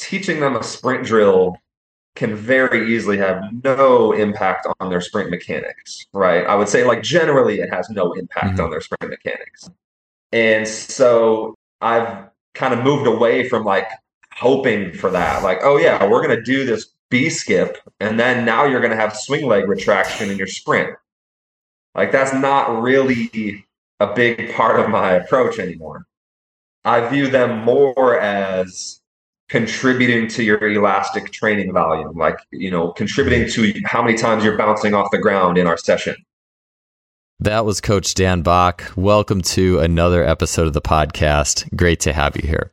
teaching them a sprint drill can very easily have no impact on their sprint mechanics, right? I would say, like, generally, it has no impact mm-hmm. on their sprint mechanics. And so I've kind of moved away from like hoping for that. Like, oh, yeah, we're going to do this B skip, and then now you're going to have swing leg retraction in your sprint. Like, that's not really a big part of my approach anymore. I view them more as contributing to your elastic training volume, like, you know, contributing to how many times you're bouncing off the ground in our session. That was Coach Dan Bach. Welcome to another episode of the podcast. Great to have you here.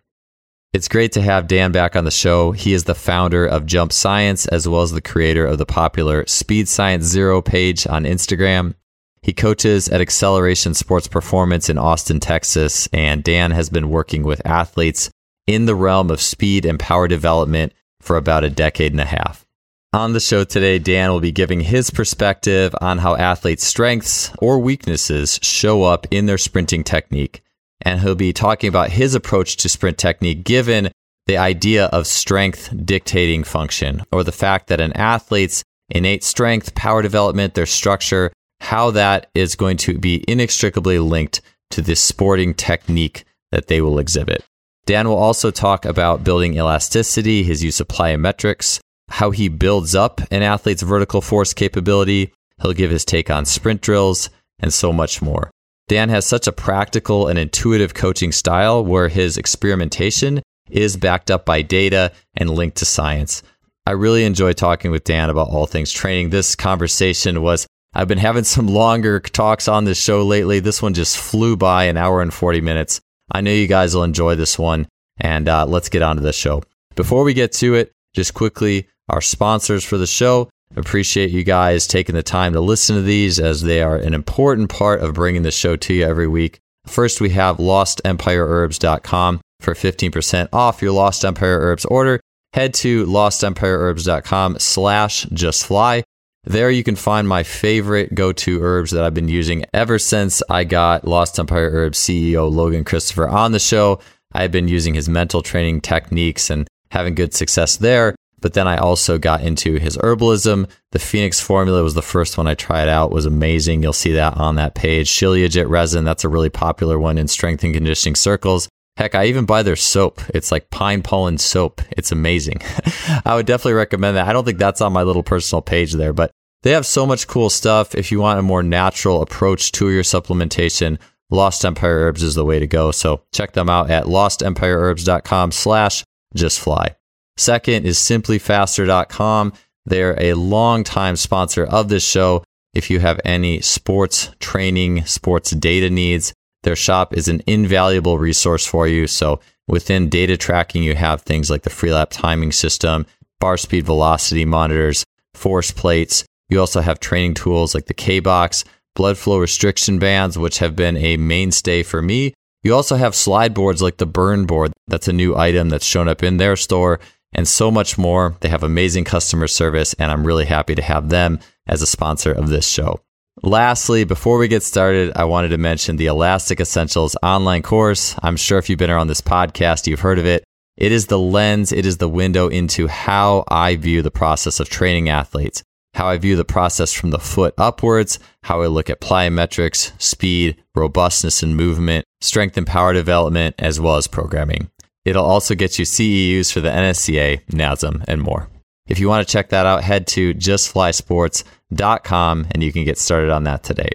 It's great to have Dan back on the show. He is the founder of Jump Science as well as the creator of the popular Speed Science Zero page on Instagram. He coaches at Acceleration Sports Performance in Austin, Texas, and Dan has been working with athletes in the realm of speed and power development for about a decade and a half. On the show today, Dan will be giving his perspective on how athletes' strengths or weaknesses show up in their sprinting technique. And he'll be talking about his approach to sprint technique given the idea of strength dictating function, or the fact that an athlete's innate strength, power development, their structure, how that is going to be inextricably linked to the sporting technique that they will exhibit. Dan will also talk about building elasticity, his use of plyometrics, how he builds up an athlete's vertical force capability. He'll give his take on sprint drills and so much more. Dan has such a practical and intuitive coaching style where his experimentation is backed up by data and linked to science. I really enjoy talking with Dan about all things training. This conversation was, I've been having some longer talks on this show lately. This one just flew by an hour and 40 minutes. I know you guys will enjoy this one, and uh, let's get on to the show. Before we get to it, just quickly, our sponsors for the show. Appreciate you guys taking the time to listen to these as they are an important part of bringing the show to you every week. First, we have lostempireherbs.com for 15% off your Lost Empire Herbs order. Head to lostempireherbs.com slash justfly. There you can find my favorite go-to herbs that I've been using ever since I got Lost Empire Herbs CEO Logan Christopher on the show. I've been using his mental training techniques and having good success there. But then I also got into his herbalism. The Phoenix formula was the first one I tried out. Was amazing. You'll see that on that page. Shilajit resin, that's a really popular one in strength and conditioning circles. Heck, I even buy their soap. It's like pine pollen soap. It's amazing. I would definitely recommend that. I don't think that's on my little personal page there, but they have so much cool stuff. If you want a more natural approach to your supplementation, Lost Empire Herbs is the way to go. So check them out at lostempireherbs.com slash justfly. Second is simplyfaster.com. They're a long-time sponsor of this show. If you have any sports training, sports data needs, their shop is an invaluable resource for you. So within data tracking, you have things like the Freelap timing system, bar speed velocity monitors, force plates. You also have training tools like the K Box, blood flow restriction bands, which have been a mainstay for me. You also have slide boards like the Burn board. That's a new item that's shown up in their store and so much more. They have amazing customer service, and I'm really happy to have them as a sponsor of this show. Lastly, before we get started, I wanted to mention the Elastic Essentials online course. I'm sure if you've been around this podcast, you've heard of it. It is the lens, it is the window into how I view the process of training athletes, how I view the process from the foot upwards, how I look at plyometrics, speed, robustness and movement, strength and power development, as well as programming. It'll also get you CEUs for the NSCA, NASM, and more. If you want to check that out, head to justflysports.com com, and you can get started on that today.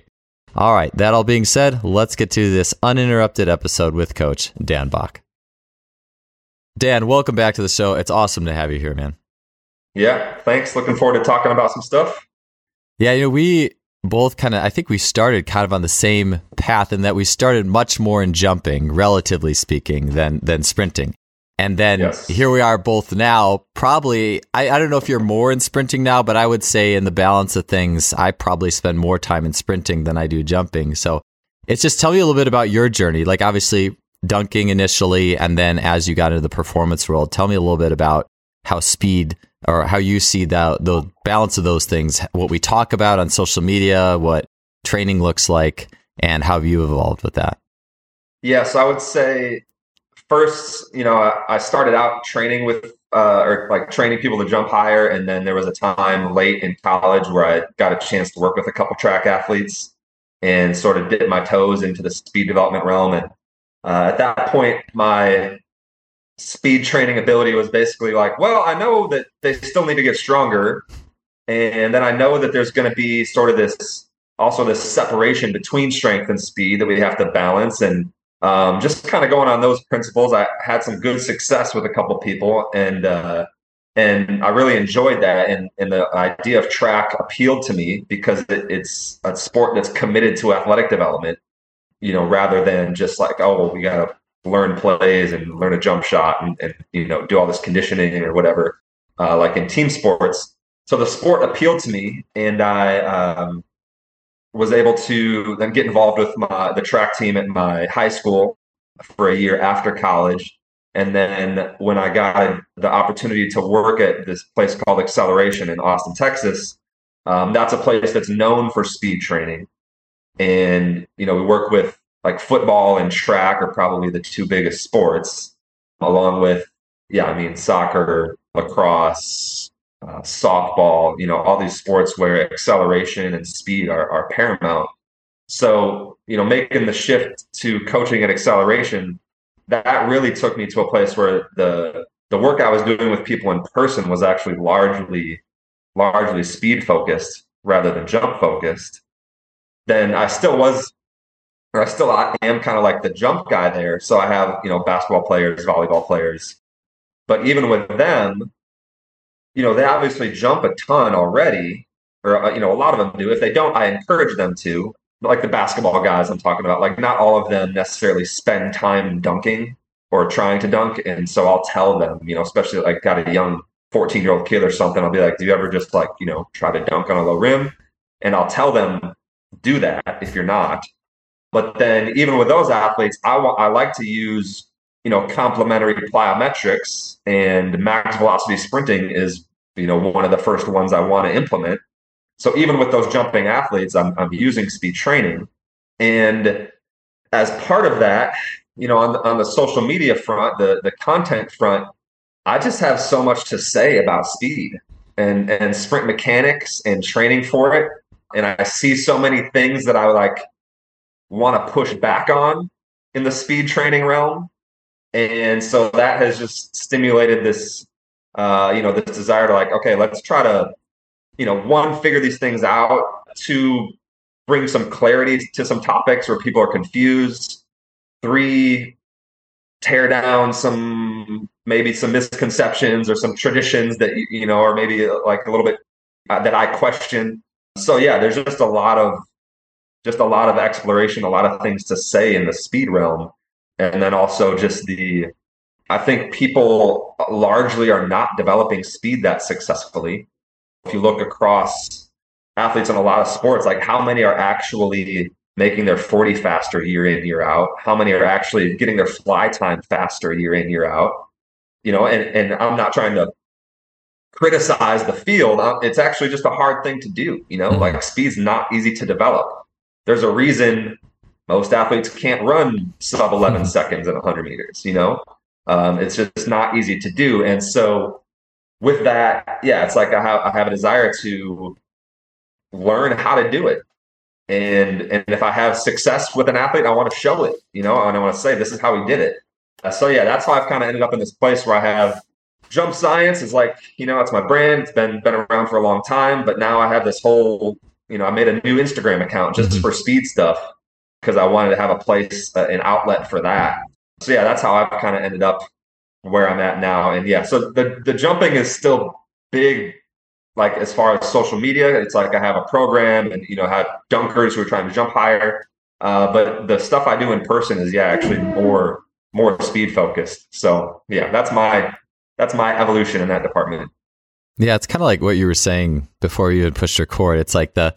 All right, that all being said, let's get to this uninterrupted episode with Coach Dan Bach. Dan, welcome back to the show. It's awesome to have you here, man. Yeah, thanks. Looking forward to talking about some stuff. Yeah, you know, we both kind of, I think we started kind of on the same path in that we started much more in jumping, relatively speaking, than than sprinting. And then yes. here we are both now. Probably, I, I don't know if you're more in sprinting now, but I would say in the balance of things, I probably spend more time in sprinting than I do jumping. So it's just tell me a little bit about your journey. Like, obviously, dunking initially, and then as you got into the performance world, tell me a little bit about how speed or how you see the, the balance of those things, what we talk about on social media, what training looks like, and how you evolved with that? Yes, I would say first, you know, I, I started out training with uh, or like training people to jump higher, and then there was a time late in college where I got a chance to work with a couple track athletes and sort of dip my toes into the speed development realm. And uh, at that point, my speed training ability was basically like, well, I know that they still need to get stronger, and then I know that there's going to be sort of this also this separation between strength and speed that we have to balance and um, just kind of going on those principles i had some good success with a couple people and uh, and i really enjoyed that and, and the idea of track appealed to me because it, it's a sport that's committed to athletic development you know rather than just like oh well, we got to learn plays and learn a jump shot and, and you know do all this conditioning or whatever uh, like in team sports so the sport appealed to me and i um, was able to then get involved with my the track team at my high school for a year after college. And then when I got the opportunity to work at this place called Acceleration in Austin, Texas, um, that's a place that's known for speed training. And you know, we work with like football and track are probably the two biggest sports, along with yeah, I mean soccer, lacrosse, uh, softball, you know, all these sports where acceleration and speed are, are paramount. So, you know, making the shift to coaching and acceleration, that really took me to a place where the the work I was doing with people in person was actually largely largely speed focused rather than jump focused. Then I still was or I still am kind of like the jump guy there. So I have, you know, basketball players, volleyball players. But even with them, you know, they obviously jump a ton already, or uh, you know, a lot of them do. If they don't, I encourage them to. Like the basketball guys I'm talking about, like not all of them necessarily spend time dunking or trying to dunk, and so I'll tell them, you know, especially like got a young 14 year old kid or something, I'll be like, do you ever just like you know try to dunk on a low rim? And I'll tell them do that if you're not. But then even with those athletes, I I like to use you know, complementary plyometrics and max velocity sprinting is, you know, one of the first ones I want to implement. So even with those jumping athletes, I'm, I'm using speed training. And as part of that, you know, on the, on the social media front, the, the content front, I just have so much to say about speed and, and sprint mechanics and training for it. And I see so many things that I like want to push back on in the speed training realm. And so that has just stimulated this uh, you know this desire to like okay let's try to you know one figure these things out to bring some clarity to some topics where people are confused three tear down some maybe some misconceptions or some traditions that you know or maybe like a little bit uh, that i question. So yeah there's just a lot of just a lot of exploration a lot of things to say in the speed realm and then also just the I think people largely are not developing speed that successfully. If you look across athletes in a lot of sports, like how many are actually making their 40 faster year in, year out? How many are actually getting their fly time faster year in, year out? You know, and, and I'm not trying to criticize the field. It's actually just a hard thing to do. You know, mm-hmm. like speed's not easy to develop. There's a reason most athletes can't run sub 11 mm-hmm. seconds in 100 meters you know? Um, it's just not easy to do. And so with that yeah it's like I have, I have a desire to learn how to do it. And and if i have success with an athlete i want to show it you know and i want to say this is how we did it. Uh, so yeah that's how i've kind of ended up in this place where i have jump science. Is like you know it's my brand. It's been been around for a long time but now i have this whole you know i made a new instagram account just mm-hmm. for speed stuff because I wanted to have a place, uh, an outlet for that. So yeah, that's how I've kind of ended up where I'm at now. And yeah, so the the jumping is still big. Like as far as social media, it's like I have a program and you know have dunkers who are trying to jump higher. Uh, but the stuff I do in person is yeah actually more more speed focused. So yeah, that's my that's my evolution in that department. Yeah, it's kind of like what you were saying before you had pushed record. It's like the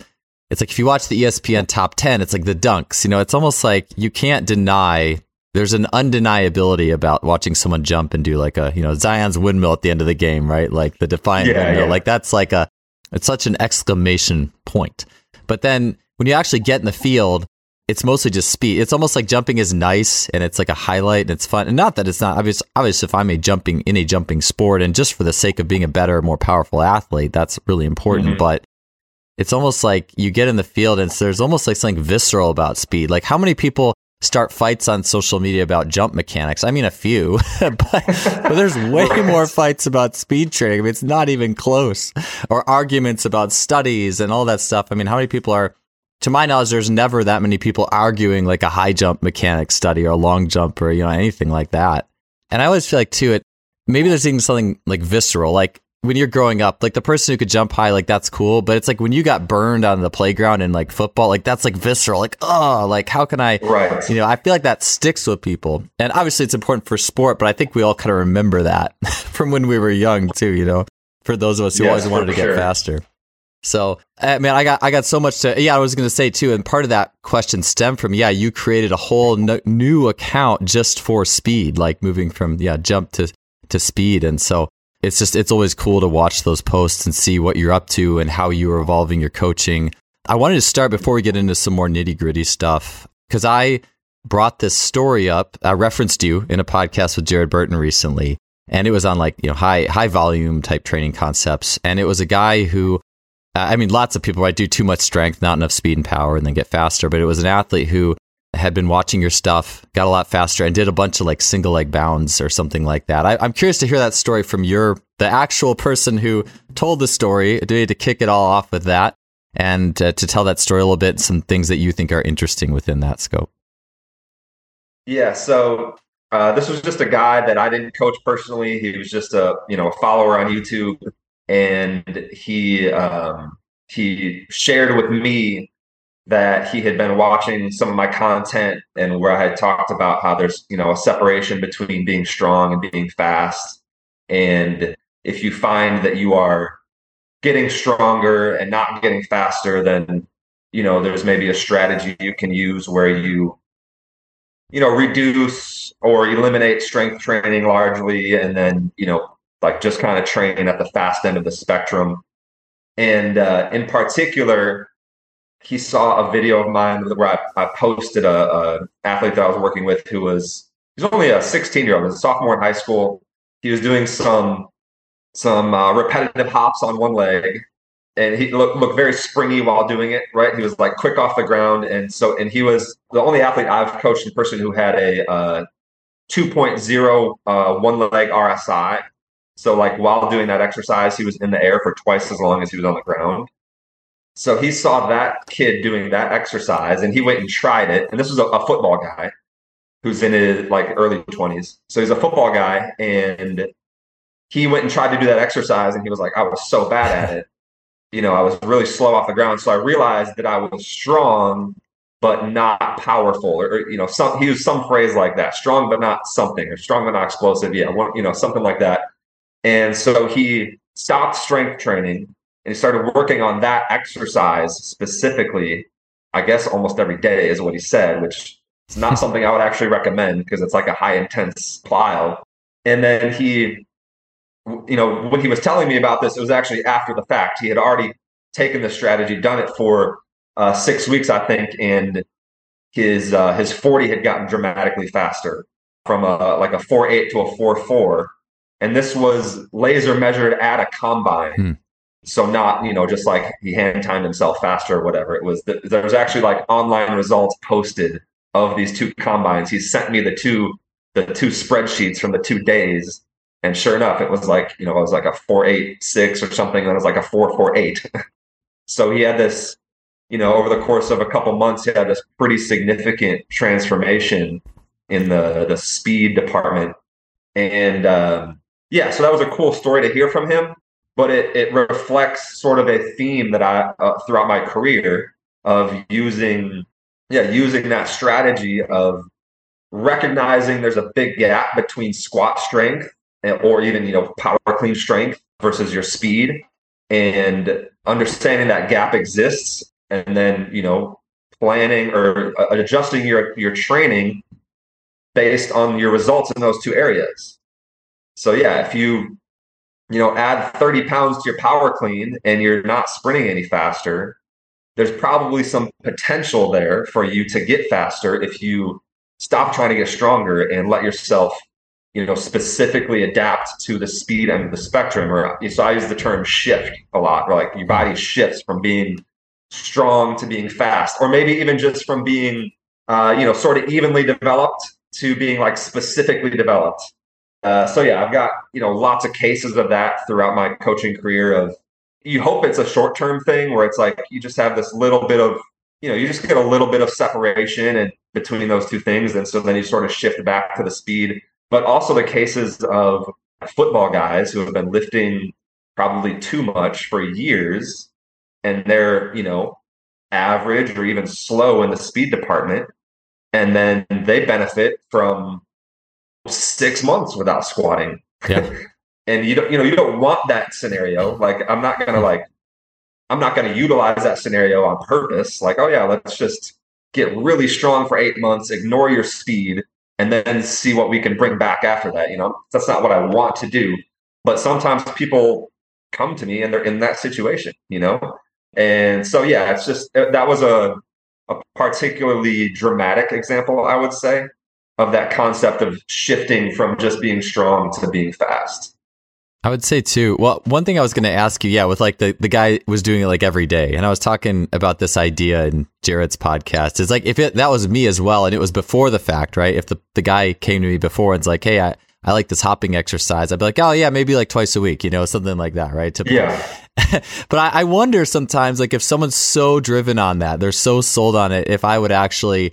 it's like if you watch the ESPN top 10, it's like the dunks. You know, it's almost like you can't deny there's an undeniability about watching someone jump and do like a, you know, Zion's windmill at the end of the game, right? Like the defiant yeah, windmill. Yeah. Like that's like a, it's such an exclamation point. But then when you actually get in the field, it's mostly just speed. It's almost like jumping is nice and it's like a highlight and it's fun. And not that it's not obvious. Obviously, if I'm a jumping in a jumping sport and just for the sake of being a better, more powerful athlete, that's really important. Mm-hmm. But it's almost like you get in the field and there's almost like something visceral about speed. Like how many people start fights on social media about jump mechanics? I mean, a few, but, but there's way more fights about speed training. I mean, it's not even close or arguments about studies and all that stuff. I mean, how many people are, to my knowledge, there's never that many people arguing like a high jump mechanics study or a long jump or, you know, anything like that. And I always feel like too, it, maybe there's even something like visceral, like when you're growing up, like the person who could jump high, like that's cool. But it's like when you got burned on the playground in like football, like that's like visceral. Like, oh, like how can I, right? You know, I feel like that sticks with people. And obviously it's important for sport, but I think we all kind of remember that from when we were young too, you know, for those of us who yes, always wanted to get faster. So, uh, man, I got I got so much to. Yeah, I was going to say too, and part of that question stemmed from yeah, you created a whole new account just for speed, like moving from yeah jump to to speed, and so it's just it's always cool to watch those posts and see what you're up to and how you're evolving your coaching. I wanted to start before we get into some more nitty gritty stuff because I brought this story up. I referenced you in a podcast with Jared Burton recently, and it was on like you know high high volume type training concepts, and it was a guy who. I mean, lots of people right do too much strength, not enough speed and power, and then get faster. But it was an athlete who had been watching your stuff, got a lot faster, and did a bunch of like single leg bounds or something like that. I, am curious to hear that story from your the actual person who told the story. Need to kick it all off with that, and uh, to tell that story a little bit, some things that you think are interesting within that scope. Yeah. So uh, this was just a guy that I didn't coach personally. He was just a you know a follower on YouTube, and he um, he shared with me that he had been watching some of my content and where I had talked about how there's, you know, a separation between being strong and being fast. And if you find that you are getting stronger and not getting faster, then, you know, there's maybe a strategy you can use where you, you know, reduce or eliminate strength training largely and then, you know, like just kind of training at the fast end of the spectrum. And uh, in particular, he saw a video of mine where I, I posted a, a, athlete that I was working with who was he's only a 16 year old, was a sophomore in high school. He was doing some some uh, repetitive hops on one leg, and he looked looked very springy while doing it. Right, he was like quick off the ground, and so and he was the only athlete I've coached in person who had a uh, 2.0 uh, one leg RSI. So like while doing that exercise, he was in the air for twice as long as he was on the ground. So he saw that kid doing that exercise and he went and tried it. And this was a, a football guy who's in his like early 20s. So he's a football guy and he went and tried to do that exercise and he was like, I was so bad at it. You know, I was really slow off the ground. So I realized that I was strong, but not powerful. Or, you know, some he used some phrase like that, strong but not something, or strong but not explosive. Yeah, one, you know, something like that. And so he stopped strength training and he started working on that exercise specifically i guess almost every day is what he said which is not something i would actually recommend because it's like a high intense plyo and then he you know when he was telling me about this it was actually after the fact. He had already taken the strategy done it for uh, six weeks i think and his uh, his 40 had gotten dramatically faster from a like a 4.8 to a 4.4 and this was laser measured at a combine. Hmm. So not you know just like he hand timed himself faster or whatever. It was the, there was actually like online results posted of these two combines. He sent me the two the two spreadsheets from the two days. And sure enough it was like you know it was like a 486 or something. And it was like a 448 so he had this you know over the course of a couple months he had this pretty significant transformation in the the speed department. And um, yeah so that was a cool story to hear from him but it, it reflects sort of a theme that I uh, throughout my career of using yeah using that strategy of recognizing there's a big gap between squat strength and, or even you know power clean strength versus your speed and understanding that gap exists and then you know planning or uh, adjusting your your training based on your results in those two areas so yeah if you you know, add 30 pounds to your power clean and you're not sprinting any faster, there's probably some potential there for you to get faster if you stop trying to get stronger and let yourself you know specifically adapt to the speed end of the spectrum. Or so i use the term shift a lot like your body shifts from being strong to being fast or maybe even just from being uh, you know sort of evenly developed to being like specifically developed uh, so yeah i've got you know lots of cases of that throughout my coaching career of you hope it's a short term thing where it's like you just have this little bit of you know you just get a little bit of separation and between those two things. And so then you sort of shift back to the speed but also the cases of football guys who have been lifting probably too much for years and they're you know average or even slow in the speed department. And then they benefit from six months without squatting. Yeah. and you don't you know you don't want that scenario. Like i'm not gonna mm-hmm. like i'm not gonna utilize that scenario on purpose. Like oh yeah let's just get really strong for eight months ignore your speed and then see what we can bring back after that you know? That's not what i want to do. But sometimes people come to me and they're in that situation you know? And so yeah it's just that was a a particularly dramatic example i would say of that concept of shifting from just being strong to being fast I would say too. Well, one thing I was going to ask you, yeah, with like the, the guy was doing it like every day. And I was talking about this idea in Jared's podcast. It's like if it, that was me as well and it was before the fact, right? If the, the guy came to me before and it's like, hey, I, I like this hopping exercise, I'd be like, oh, yeah, maybe like twice a week, you know, something like that, right? Typically. Yeah. but I, I wonder sometimes, like, if someone's so driven on that, they're so sold on it, if I would actually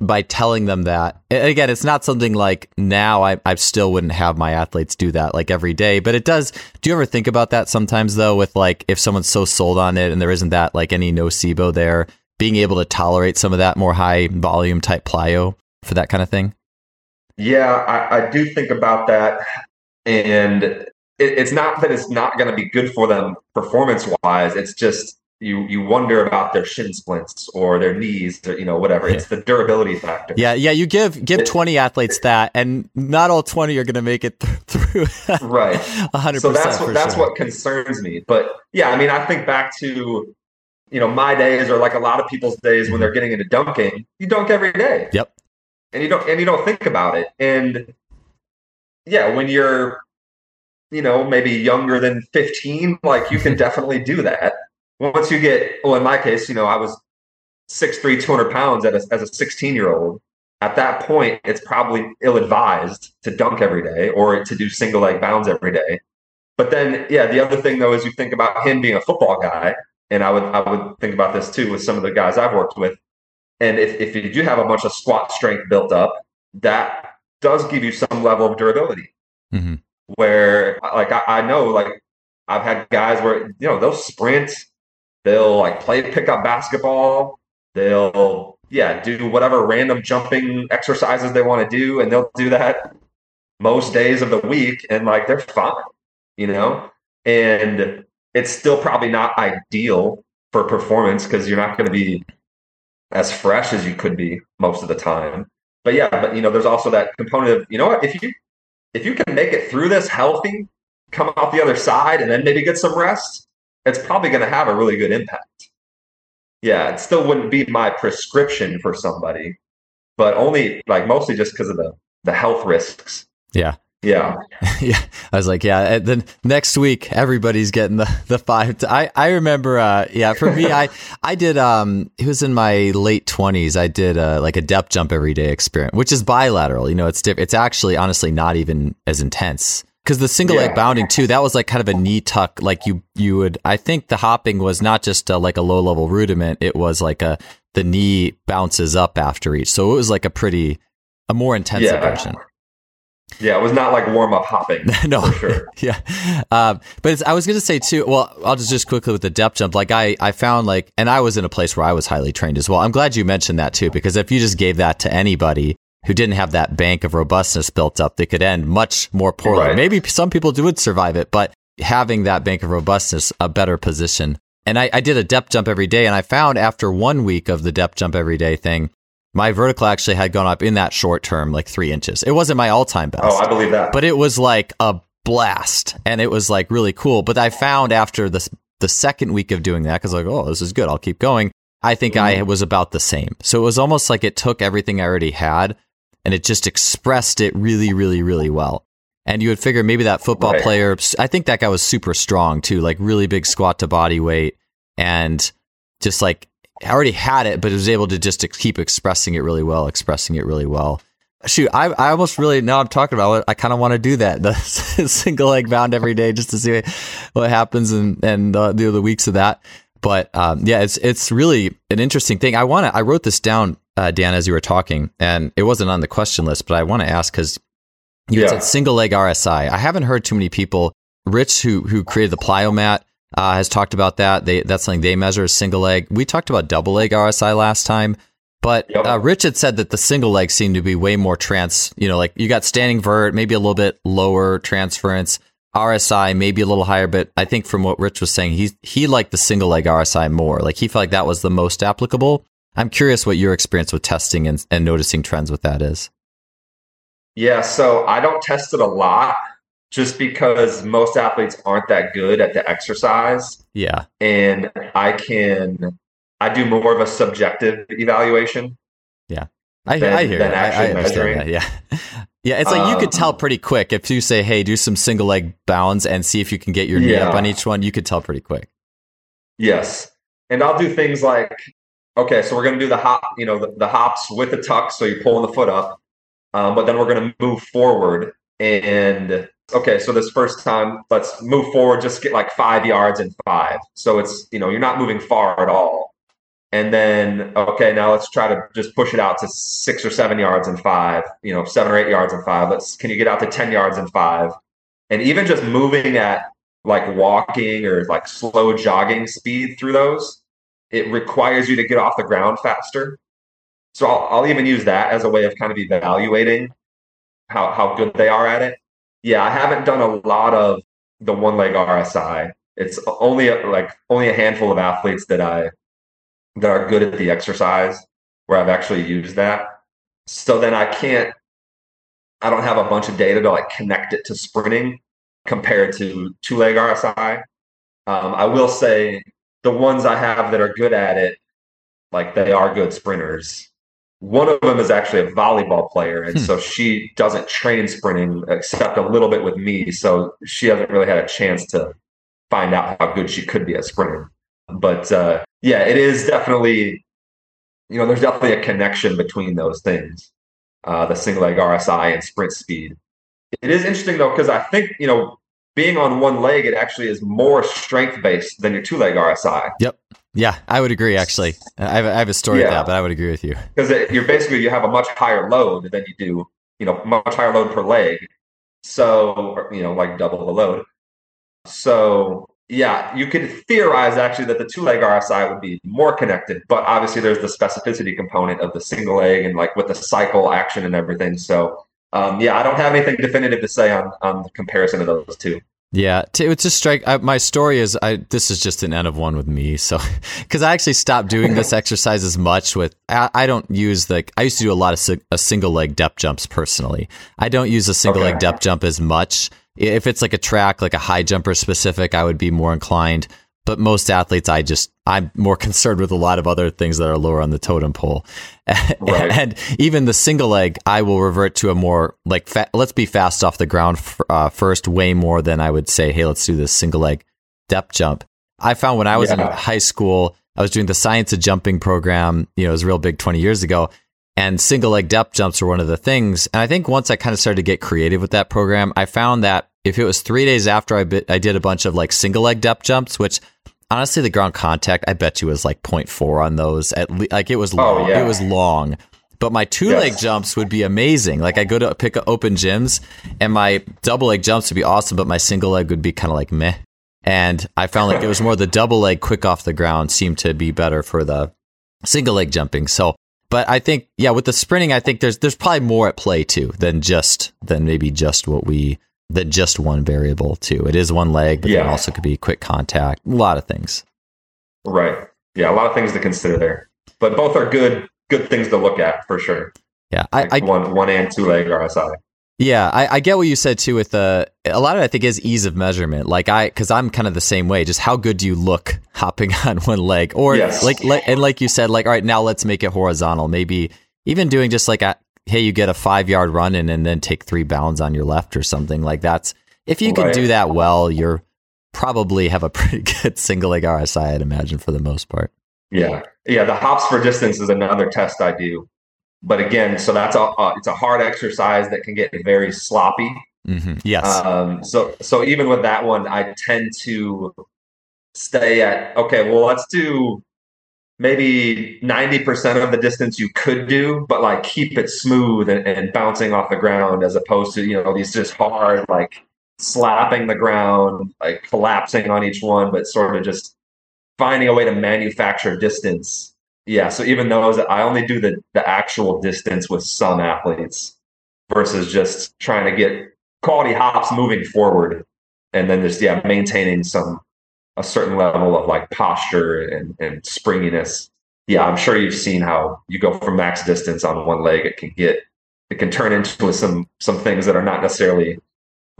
by telling them that. Again, it's not something like now I, I still wouldn't have my athletes do that like every day, but it does. Do you ever think about that sometimes though, with like if someone's so sold on it and there isn't that like any nocebo there, being able to tolerate some of that more high volume type plyo for that kind of thing? Yeah, I, I do think about that. And it, it's not that it's not going to be good for them performance wise. It's just you you wonder about their shin splints or their knees or you know whatever. It's the durability factor. Yeah yeah you give give 20 athletes that and not all 20 are going to make it th- through. Right. 100% so that's what that's sure. what concerns me. But yeah i mean i think back to you know my days or like a lot of people's days when they're getting into dunking you dunk every day. Yep. And you don't and you don't think about it. And yeah when you're you know maybe younger than 15 like you can definitely do that once you get, well, in my case, you know, I was 6'3, 200 pounds as a, as a 16 year old. At that point, it's probably ill advised to dunk every day or to do single leg bounds every day. But then, yeah, the other thing though is you think about him being a football guy, and I would I would think about this too with some of the guys I've worked with. And if, if you do have a bunch of squat strength built up, that does give you some level of durability. Mm-hmm. Where like I, I know like I've had guys where you know they'll sprint They'll like play pickup basketball. They'll yeah do whatever random jumping exercises they want to do, and they'll do that most days of the week, and like they're fine, you know. And it's still probably not ideal for performance because you're not going to be as fresh as you could be most of the time. But yeah, but you know, there's also that component of you know what if you if you can make it through this healthy, come out the other side, and then maybe get some rest, it's probably going to have a really good impact. Yeah, it still wouldn't be my prescription for somebody, but only like mostly just because of the the health risks. Yeah. Yeah. yeah. I was like, yeah, then next week everybody's getting the the five. T- I I remember uh yeah, for me I I did um it was in my late 20s. I did uh like a depth jump every day experiment, which is bilateral. You know, it's diff- it's actually honestly not even as intense because the single yeah. leg bounding too that was like kind of a knee tuck like you you would i think the hopping was not just a, like a low level rudiment it was like a the knee bounces up after each so it was like a pretty a more intensive yeah. version yeah, it was not like warm up hopping. no, sure. yeah, um, but I was going to say too. Well, I'll just just quickly with the depth jump. Like I, I found like, and I was in a place where I was highly trained as well. I'm glad you mentioned that too, because if you just gave that to anybody, who didn't have that bank of robustness built up, they could end much more poorly. Right. Maybe some people would survive it, but having that bank of robustness, a better position. And I, I did a depth jump every day, and I found after one week of the depth jump every day thing, my vertical actually had gone up in that short term like three inches. It wasn't my all time best. Oh, I believe that. But it was like a blast, and it was like really cool. But I found after the the second week of doing that, because like, oh, this is good, I'll keep going. I think I mm-hmm. was about the same. So it was almost like it took everything I already had and it just expressed it really, really, really well. And you would figure maybe that football Right. player, I think that guy was super strong too, like really big squat to body weight and just like already had it, but it was able to just keep expressing it really well, expressing it really well. Shoot, I, I almost really now I'm talking about it. I kind of want to do that the single leg bound every day just to see what happens and and uh, the the weeks of that. But um, yeah, it's it's really an interesting thing. I want to. I wrote this down, uh, Dan, as you were talking, and it wasn't on the question list, but I want to ask because you Yeah. said single leg RSI. I haven't heard too many people. Rich, who who created the plyomat, uh, has talked about that. They that's something they measure as single leg. We talked about double leg RSI last time, but Yep. uh, Rich had said that the single leg seemed to be way more trans. You know, like you got standing vert, maybe a little bit lower transference. RSI maybe a little higher, but I think from what Rich was saying, he he liked the single leg RSI more. Like he felt like that was the most applicable. I'm curious what your experience with testing and, and noticing trends with that is. Yeah, so I don't test it a lot just because most athletes aren't that good at the exercise. Yeah. And I can, I do more of a subjective evaluation. Yeah. I, than- I hear. I, I measuring. that. Yeah. Yeah. It's like you could tell Um, pretty quick if you say, hey, do some single leg bounds and see if you can get your knee up on each one. You could tell pretty quick. Yes. And I'll do things like, okay, so we're going to do the hop, you know, the, the hops with the tuck. So you're pulling the foot up. Um, but then we're going to move forward. And okay, so this first time, let's move forward, just get like five yards and five. So it's, you know, you're not moving far at all. And then, okay, now let's try to just push it out to six or seven yards and five, you know, seven or eight yards and five. Let's, can you get out to 10 yards and five? And even just moving at like walking or like slow jogging speed through those, it requires you to get off the ground faster. So I'll, I'll even use that as a way of kind of evaluating how, how good they are at it. Yeah, I haven't done a lot of the one leg RSI. It's only a, like only a handful of athletes that I that are good at the exercise where I've actually used that. So then I can't I don't have a bunch of data to like connect it to sprinting compared to two leg RSI. Um, I will say the ones I have that are good at it, like they are good sprinters. One of them is actually a volleyball player, and Hmm. so she doesn't train sprinting except a little bit with me. So she hasn't really had a chance to find out how good she could be at sprinting. But uh, yeah, it is definitely, you know, there's definitely a connection between those things, uh, the single leg RSI and sprint speed. It is interesting though, because I think, you know, being on one leg, it actually is more strength based than your two leg RSI. Yep. Yeah, I would agree. Actually, I have, I have a story with Yeah. that, but I would agree with you. because you're basically you have a much higher load than you do you know much higher load per leg so you know like double the load so yeah you could theorize actually that the two leg rsi would be more connected but obviously there's the specificity component of the single leg and like with the cycle action and everything so um, yeah i don't have anything definitive to say on on the comparison of those two Yeah, to, it just strike. I, my story is, I this is just an end of one with me. So, because I actually stopped doing this exercise as much. With I, I don't use like I used to do a lot of si- a single leg depth jumps personally. I don't use a single leg depth jump as much. If it's like a track, like a high jumper specific, I would be more inclined. But most athletes, I just I'm more concerned with a lot of other things that are lower on the totem pole. Right. and even the single leg, I will revert to a more like fa- let's be fast off the ground f- uh, first, way more than I would say, hey, let's do this single leg depth jump. I found when I was in high school, I was doing the science of jumping program. You know, it was real big 20 years ago. And single leg depth jumps were one of the things. And I think once I kind of started to get creative with that program, I found that if it was three days after I, bit, I did a bunch of like single leg depth jumps, which honestly, the ground contact, I bet you was like 0.4 on those. At le- like it was Oh, long. yeah. It was long. But my two leg jumps would be amazing. Like I go to pick up open gyms, and my double leg jumps would be awesome, but my single leg would be kind of like meh. And I found like it was more the double leg quick off the ground seemed to be better for the single leg jumping. So, but I think yeah, with the sprinting, I think there's there's probably more at play too than just than maybe just what we than just one variable too. It is one leg, but it Yeah. also could be quick contact, a lot of things. right yeah a lot of things to consider there but both are good good things to look at for sure Yeah, I, Like I one one and two leg rsi Yeah, I, I, get what you said too. With the a lot of it, I think is ease of measurement. Like I, because I'm kind of the same way. Just how good do you look hopping on one leg, or yes. like, like, and like you said, like all right, now let's make it horizontal. Maybe even doing just like a hey, you get a five yard run in and then take three bounds on your left or something like that's. If you right. can do that well, you're probably have a pretty good single leg RSI. I'd imagine for the most part. Yeah, yeah. The hops for distance is another test I do but again, so that's a uh, it's a hard exercise that can get very sloppy. Mm-hmm. Yes. Um, so so even with that one, I tend to stay at okay. Well, let's do maybe ninety percent of the distance you could do, but like keep it smooth and, and bouncing off the ground as opposed to you know these just hard like slapping the ground, like collapsing on each one, but sort of just finding a way to manufacture distance. Yeah, so even those, I only do the the actual distance with some athletes versus just trying to get quality hops moving forward, and then just yeah maintaining some a certain level of like posture and and springiness. Yeah, I'm sure you've seen how you go from max distance on one leg, it can get it can turn into some some things that are not necessarily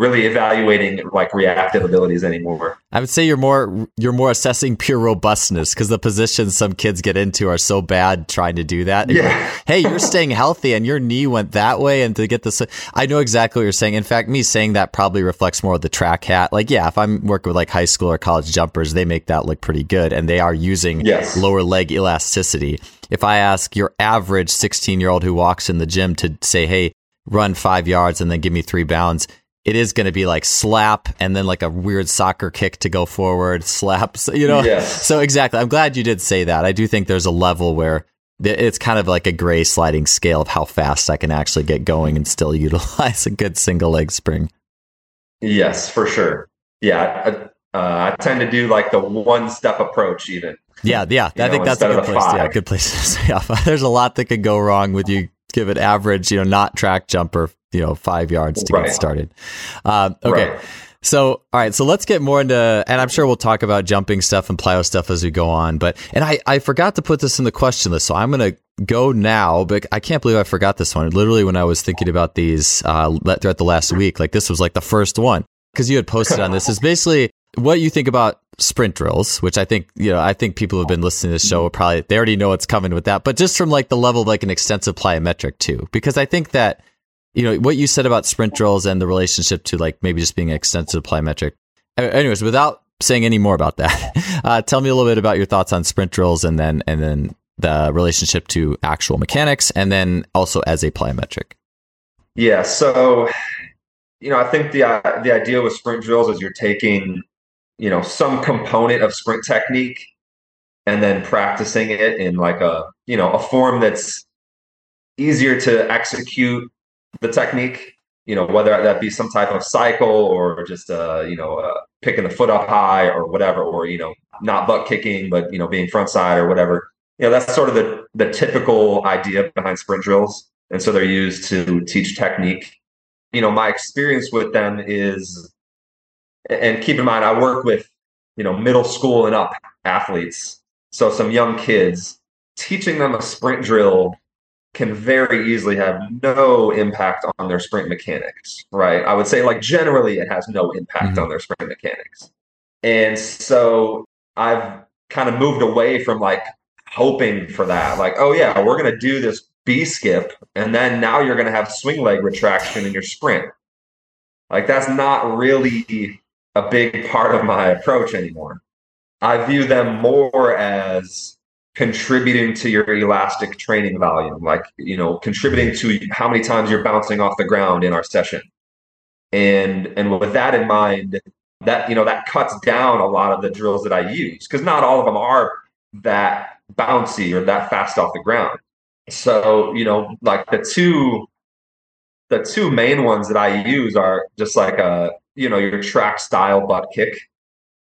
really evaluating like reactive abilities anymore. I would say you're more you're more assessing pure robustness because the positions some kids get into are so bad trying to do that. Yeah. Like, hey, you're staying healthy and your knee went that way and to get this I know exactly what you're saying. In fact, me saying that probably reflects more of the track hat. Like, yeah, if I'm working with like high school or college jumpers, they make that look pretty good and they are using yes. lower leg elasticity. If I ask your average 16 year old who walks in the gym to say, hey, run five yards and then give me three bounds, it is going to be like slap and then like a weird soccer kick to go forward, slap, you know? Yes. So exactly. I'm glad you did say that. I do think there's a level where it's kind of like a gray sliding scale of how fast I can actually get going and still utilize a good single leg spring. Yes, for sure. Yeah. I, uh, I tend to do like the one step approach even. Yeah. Yeah. I know, think that's a good place. Five. Yeah. Good place to say off. There's a lot that could go wrong with you give it average, you know, not track jumper you know five yards to right. get started. Uh, okay. Right. So, all right. So let's get more into, and I'm sure we'll talk about jumping stuff and plyo stuff as we go on. But, and I, I forgot to put this in the question list. So I'm going to go now, but I can't believe I forgot this one. Literally, when I was thinking about these uh, throughout the last week, like this was like the first one because you had posted on this is basically what you think about sprint drills, which I think, you know, I think people who have been listening to this show will probably, they already know what's coming with that, but just from like the level of like an extensive plyometric too, because I think that you know what you said about sprint drills and the relationship to like maybe just being extensive plyometric. Anyways, without saying any more about that, uh, tell me a little bit about your thoughts on sprint drills and then and then the relationship to actual mechanics, and then also as a plyometric. Yeah. So, you know, I think the uh, the idea with sprint drills is you're taking, you know, some component of sprint technique and then practicing it in like a you know a form that's easier to execute the technique, you know, whether that be some type of cycle or just, uh, you know, uh, picking the foot up high or whatever, or, you know, not butt kicking, but, you know, being front side or whatever. You know, that's sort of the, the typical idea behind sprint drills. And so they're used to teach technique. You know, my experience with them is, and keep in mind, I work with, you know, middle school and up athletes. So some young kids, teaching them a sprint drill can very easily have no impact on their sprint mechanics, right? I would say, like, generally, it has no impact mm-hmm. on their sprint mechanics. And so I've kind of moved away from like hoping for that. Like, oh, yeah, we're going to do this B skip, and then now you're going to have swing leg retraction in your sprint. Like, that's not really a big part of my approach anymore. I view them more as contributing to your elastic training volume, like, you know, contributing to how many times you're bouncing off the ground in our session. And and with that in mind, that you know, that cuts down a lot of the drills that I use because not all of them are that bouncy or that fast off the ground. So, you know, like the two the two main ones that I use are just like a, you know, your track style butt kick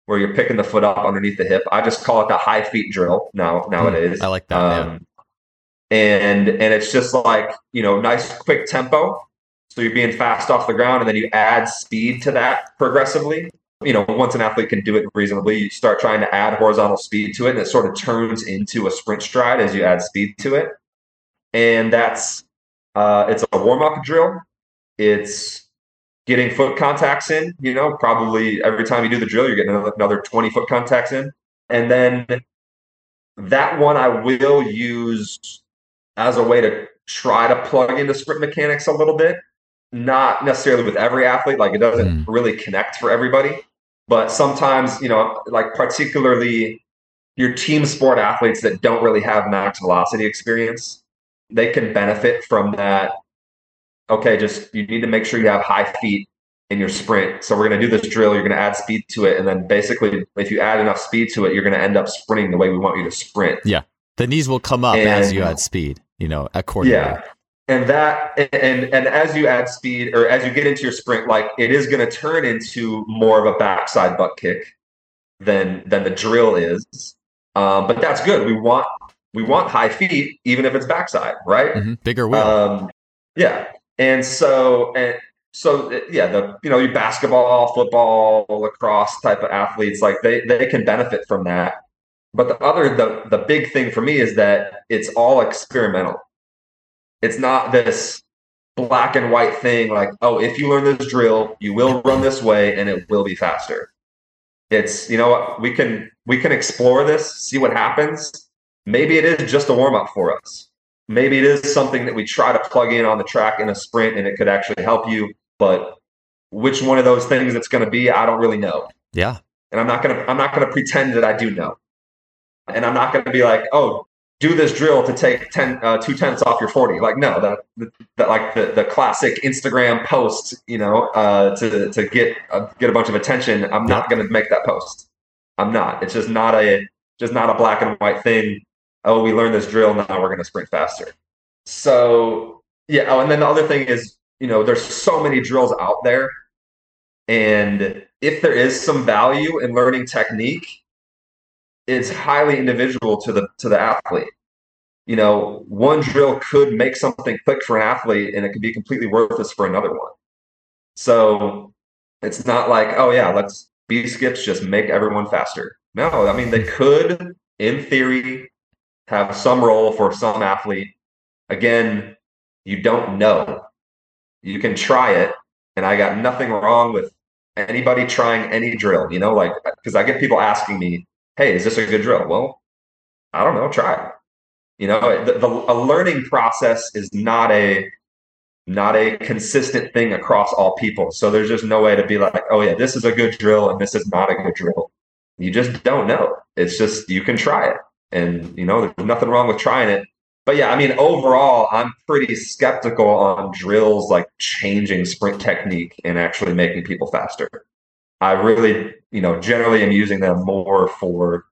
where you're picking the foot up underneath the hip. I just call it the high feet drill now nowadays. I like that. Um, yeah. And and it's just like you know, nice quick tempo. So you're being fast off the ground, and then you add speed to that progressively. You know, once an athlete can do it reasonably, you start trying to add horizontal speed to it, and it sort of turns into a sprint stride as you add speed to it. And that's uh, it's a warm up drill it's getting foot contacts in, you know, probably every time you do the drill, you're getting another 20 foot contacts in. And then that one I will use as a way to try to plug into sprint mechanics a little bit. Not necessarily with every athlete, like it doesn't mm. really connect for everybody. But sometimes, you know, like particularly your team sport athletes that don't really have max velocity experience, they can benefit from that. Okay, just you need to make sure you have high feet in your sprint. So we're going to do this drill. You're going to add speed to it, and then basically, if you add enough speed to it, you're going to end up sprinting the way we want you to sprint. Yeah, the knees will come up and, as you add speed. You know, accordingly. Yeah, and that and and as you add speed or as you get into your sprint, like it is going to turn into more of a backside butt kick than than the drill is. Um, but that's good. We want we want high feet, even if it's backside, right? Mm-hmm. Bigger wheel. Um, yeah, and so and so yeah, the you know your basketball, football, lacrosse type of athletes, like they they can benefit from that. But the other the the big thing for me is that it's all experimental. It's not this black and white thing like, oh, if you learn this drill, you will run this way and it will be faster. It's you know what we can we can explore this, see what happens. Maybe it is just a warm up for us maybe it is something that we try to plug in on the track in a sprint and it could actually help you but which one of those things it's going to be i don't really know. Yeah. And i'm not going to i'm not going to pretend that i do know. And i'm not going to be like oh do this drill to take 10 uh, two tenths off your 40 like no that, that like the, the classic instagram post you know uh, to, to get uh, get a bunch of attention i'm not going to make that post. I'm not. It's just not a just not a black and white thing oh, we learned this drill, now we're going to sprint faster. So, yeah. Oh, and then the other thing is, you know, there's so many drills out there. And if there is some value in learning technique, it's highly individual to the to the athlete. You know, one drill could make something click for an athlete and it could be completely worthless for another one. So it's not like, oh yeah, let's B skips just make everyone faster. No, I mean they could, in theory, have some role for some athlete. Again, you don't know. You can try it, and I got nothing wrong with anybody trying any drill. You know, like because I get people asking me, "Hey, is this a good drill?" Well, I don't know. Try it. You know, the, the, a learning process is not a not a consistent thing across all people. So there's just no way to be like, "Oh yeah, this is a good drill and this is not a good drill." You just don't know. It's just you can try it. And, you know, there's nothing wrong with trying it. But yeah, I mean, overall, I'm pretty skeptical on drills like changing sprint technique and actually making people faster. I really, you know, generally am using them more for,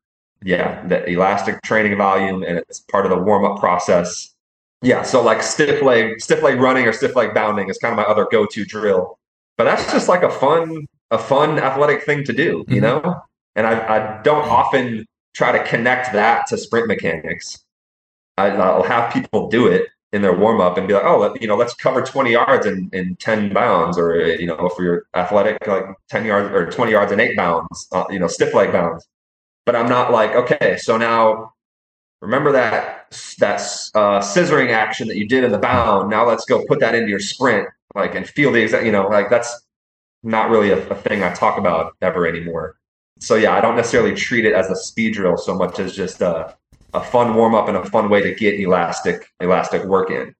yeah, the elastic training volume and it's part of the warm up process. Yeah, so like stiff leg, stiff leg running or stiff leg bounding is kind of my other go to drill. But that's just like a fun, a fun athletic thing to do, you mm-hmm. know? And I, I don't often try to connect that to sprint mechanics. I, will have people do it in their warm up and be like, oh, you know, let's cover 20 yards in, in 10 bounds, or, you know, if you're athletic, like 10 yards or 20 yards in eight bounds, uh, you know, stiff leg bounds. But I'm not like, okay, so now remember that that uh, scissoring action that you did in the bound. Now let's go put that into your sprint, like, and feel the exact, you know, like that's not really a, a thing I talk about ever anymore so yeah, I don't necessarily treat it as a speed drill so much as just a, a fun warm up and a fun way to get elastic elastic work in.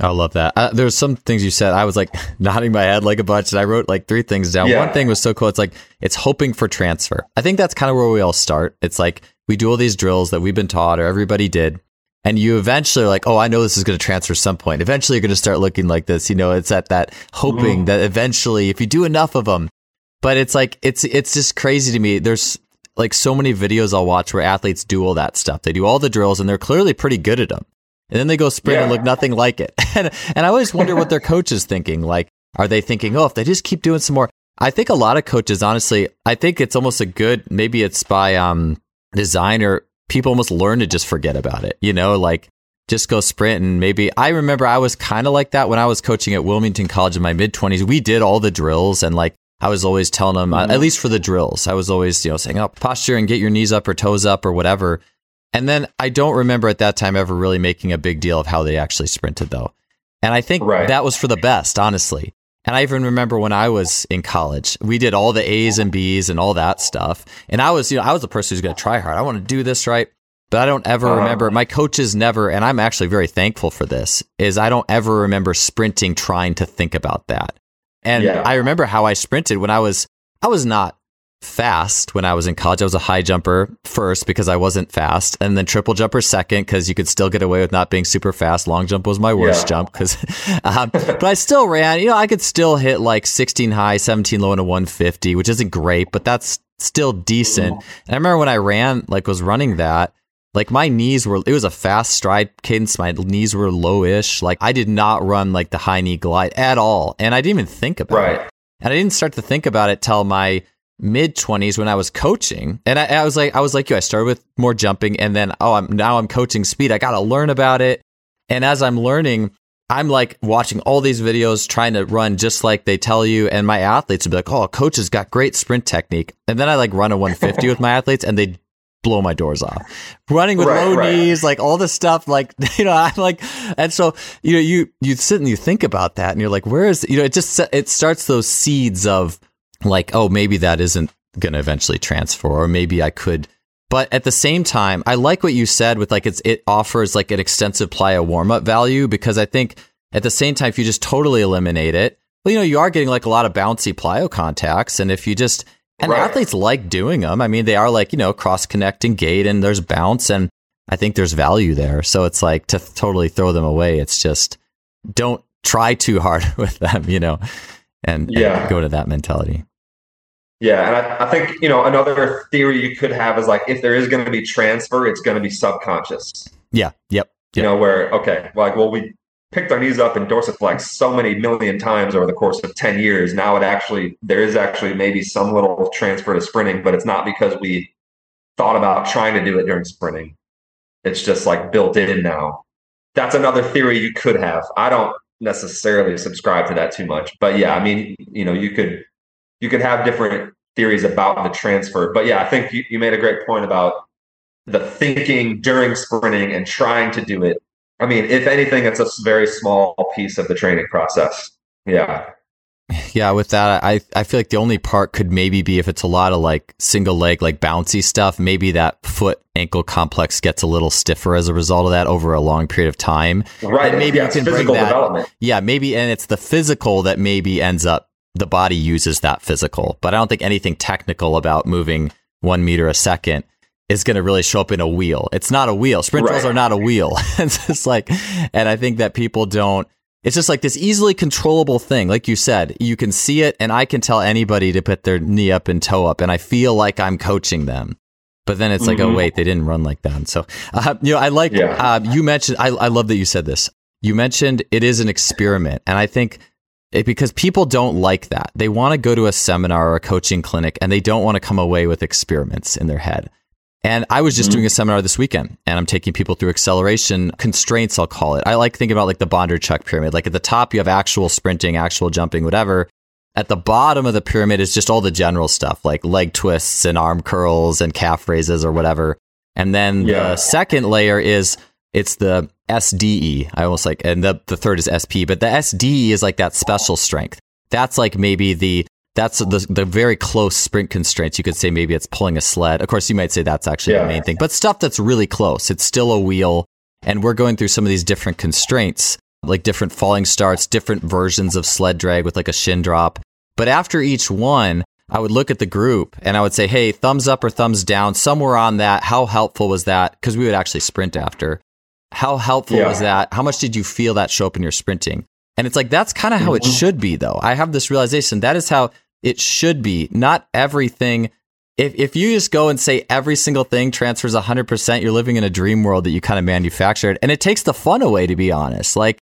I love that. Uh, There's some things you said. I was like nodding my head like a bunch, and I wrote like three things down. Yeah. One thing was so cool. It's like it's hoping for transfer. I think that's kind of where we all start. It's like we do all these drills that we've been taught or everybody did, and you eventually are like, oh, I know this is going to transfer some point. Eventually, you're going to start looking like this. You know, it's at that hoping mm. that eventually, if you do enough of them, but it's like it's it's just crazy to me. There's like so many videos I'll watch where athletes do all that stuff. They do all the drills and they're clearly pretty good at them. And then they go sprint yeah. and look nothing like it. and and I always wonder what their coach is thinking. Like, are they thinking, oh, if they just keep doing some more? I think a lot of coaches, honestly, I think it's almost a good. Maybe it's by um design or people almost learn to just forget about it. You know, like just go sprint and maybe I remember I was kind of like that when I was coaching at Wilmington College in my mid 20s. We did all the drills and like I was always telling them, mm-hmm. at least for the drills, I was always, you know, saying, oh, posture and get your knees up or toes up or whatever. And then I don't remember at that time ever really making a big deal of how they actually sprinted though. And I think right. that was for the best, honestly. And I even remember when I was in college, we did all the A's and B's and all that stuff. And I was, you know, I was the person who's going to try hard. I want to do this right. But I don't ever uh-huh. remember, my coaches never, and I'm actually very thankful for this, is I don't ever remember sprinting trying to think about that. And yeah. I remember how I sprinted when I was, I was not fast when I was in college. I was a high jumper first because I wasn't fast, and then triple jumper second because you could still get away with not being super fast. Long jump was my worst yeah. jump because, um, but I still ran. You know, I could still hit like 16 high, 17 low, and a 150, which isn't great, but that's still decent. And I remember when I ran, like was running that. Like my knees were, it was a fast stride cadence. My knees were lowish. Like I did not run like the high knee glide at all. And I didn't even think about right. it. And I didn't start to think about it till my mid 20s when I was coaching. And I, I, was like, I was like you, I started with more jumping and then, oh, I'm now I'm coaching speed. I got to learn about it. And as I'm learning, I'm like watching all these videos, trying to run just like they tell you. And my athletes would be like, oh, coach has got great sprint technique. And then I like run a 150 with my athletes and they blow my doors off. Running with right, low right. knees, like all this stuff, like you know, I'm like, and so you know, you you sit and you think about that, and you're like, where is you know, it just it starts those seeds of like, oh, maybe that isn't going to eventually transfer, or maybe I could. But at the same time, I like what you said with like it's it offers like an extensive plyo warm up value because I think at the same time, if you just totally eliminate it, well, you know, you are getting like a lot of bouncy plyo contacts, and if you just and right. athletes like doing them. I mean, they are like you know cross connecting gait, and there's bounce, and I think there's value there. So it's like to totally throw them away. It's just don't try too hard with them, you know, and, yeah. and go to that mentality. Yeah, and I, I, think you know another theory you could have is like if there is going to be transfer, it's going to be subconscious. Yeah. Yep. You know where okay, like well we picked our knees up and dorsiflex so many million times over the course of ten years. Now it actually there is actually maybe some little transfer to sprinting, but it's not because we thought about trying to do it during sprinting. It's just like built in now. That's another theory you could have. I don't necessarily subscribe to that too much, but yeah, I mean, you know, you could you could have different theories about the transfer. But yeah, I think you, you made a great point about the thinking during sprinting and trying to do it. I mean, if anything, it's a very small piece of the training process. Yeah. Yeah, with that, I I feel like the only part could maybe be if it's a lot of like single leg, like bouncy stuff. Maybe that foot ankle complex gets a little stiffer as a result of that over a long period of time. Right. And maybe yeah, you can bring that. Yeah, maybe, and it's the physical that maybe ends up the body uses that physical. But I don't think anything technical about moving one meter a second is going to really show up in a wheel. It's not a wheel. Sprint right. drills are not a wheel. it's just like, and I think that people don't. It's just like this easily controllable thing. Like you said, you can see it, and I can tell anybody to put their knee up and toe up, and I feel like I'm coaching them. But then it's mm-hmm. like, oh mm-hmm. wait, they didn't run like that. And So, uh, you know, I like yeah. uh, you mentioned. I, I love that you said this. You mentioned it is an experiment, and I think it, because people don't like that. They want to go to a seminar or a coaching clinic and they don't want to come away with experiments in their head. And I was just mm-hmm. doing a seminar this weekend and I'm taking people through acceleration constraints, I'll call it. I like thinking about like the Bondarchuk pyramid. Like at the top, you have actual sprinting, actual jumping, whatever. At the bottom of the pyramid is just all the general stuff like leg twists and arm curls and calf raises or whatever. And then yeah. the second layer is it's the SDE. I almost like, and the, the third is SP, but the SDE is like that special strength. That's like maybe the, that's the, the very close sprint constraints. You could say maybe it's pulling a sled. Of course, you might say that's actually yeah. the main thing, but stuff that's really close. It's still a wheel. And we're going through some of these different constraints, like different falling starts, different versions of sled drag with like a shin drop. But after each one, I would look at the group and I would say, Hey, thumbs up or thumbs down, somewhere on that. How helpful was that? Because we would actually sprint after. How helpful yeah. was that? How much did you feel that show up in your sprinting? And it's like, that's kind of how it mm-hmm. should be, though. I have this realization that is how it should be. Not everything. If, if you just go and say every single thing transfers 100%, you're living in a dream world that you kind of manufactured. And it takes the fun away, to be honest. Like,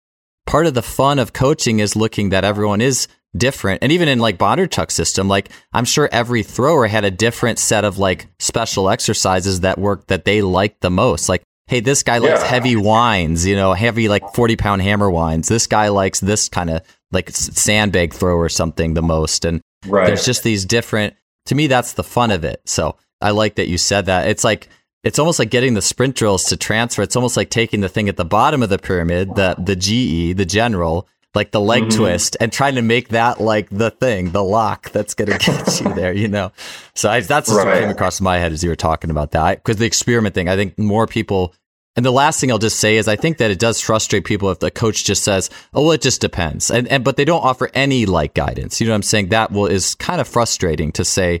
part of the fun of coaching is looking that everyone is different. And even in like Bondarchuk system, like I'm sure every thrower had a different set of like special exercises that worked that they liked the most. Like hey, this guy likes yeah. heavy winds, you know, heavy like 40 pound hammer winds. This guy likes this kind of like sandbag throw or something the most. And right. there's just these different, to me, that's the fun of it. So I like that you said that. It's like, it's almost like getting the sprint drills to transfer. It's almost like taking the thing at the bottom of the pyramid, the the GE, the general, like the leg mm-hmm. twist, and trying to make that like the thing, the lock that's going to get you there. You know, so I, that's right. what came across my head as you were talking about that. Because the experiment thing, I think more people. And the last thing I'll just say is I think that it does frustrate people if the coach just says, "Oh, well, it just depends," and and but they don't offer any like guidance. You know what I'm saying? That will is kind of frustrating to say.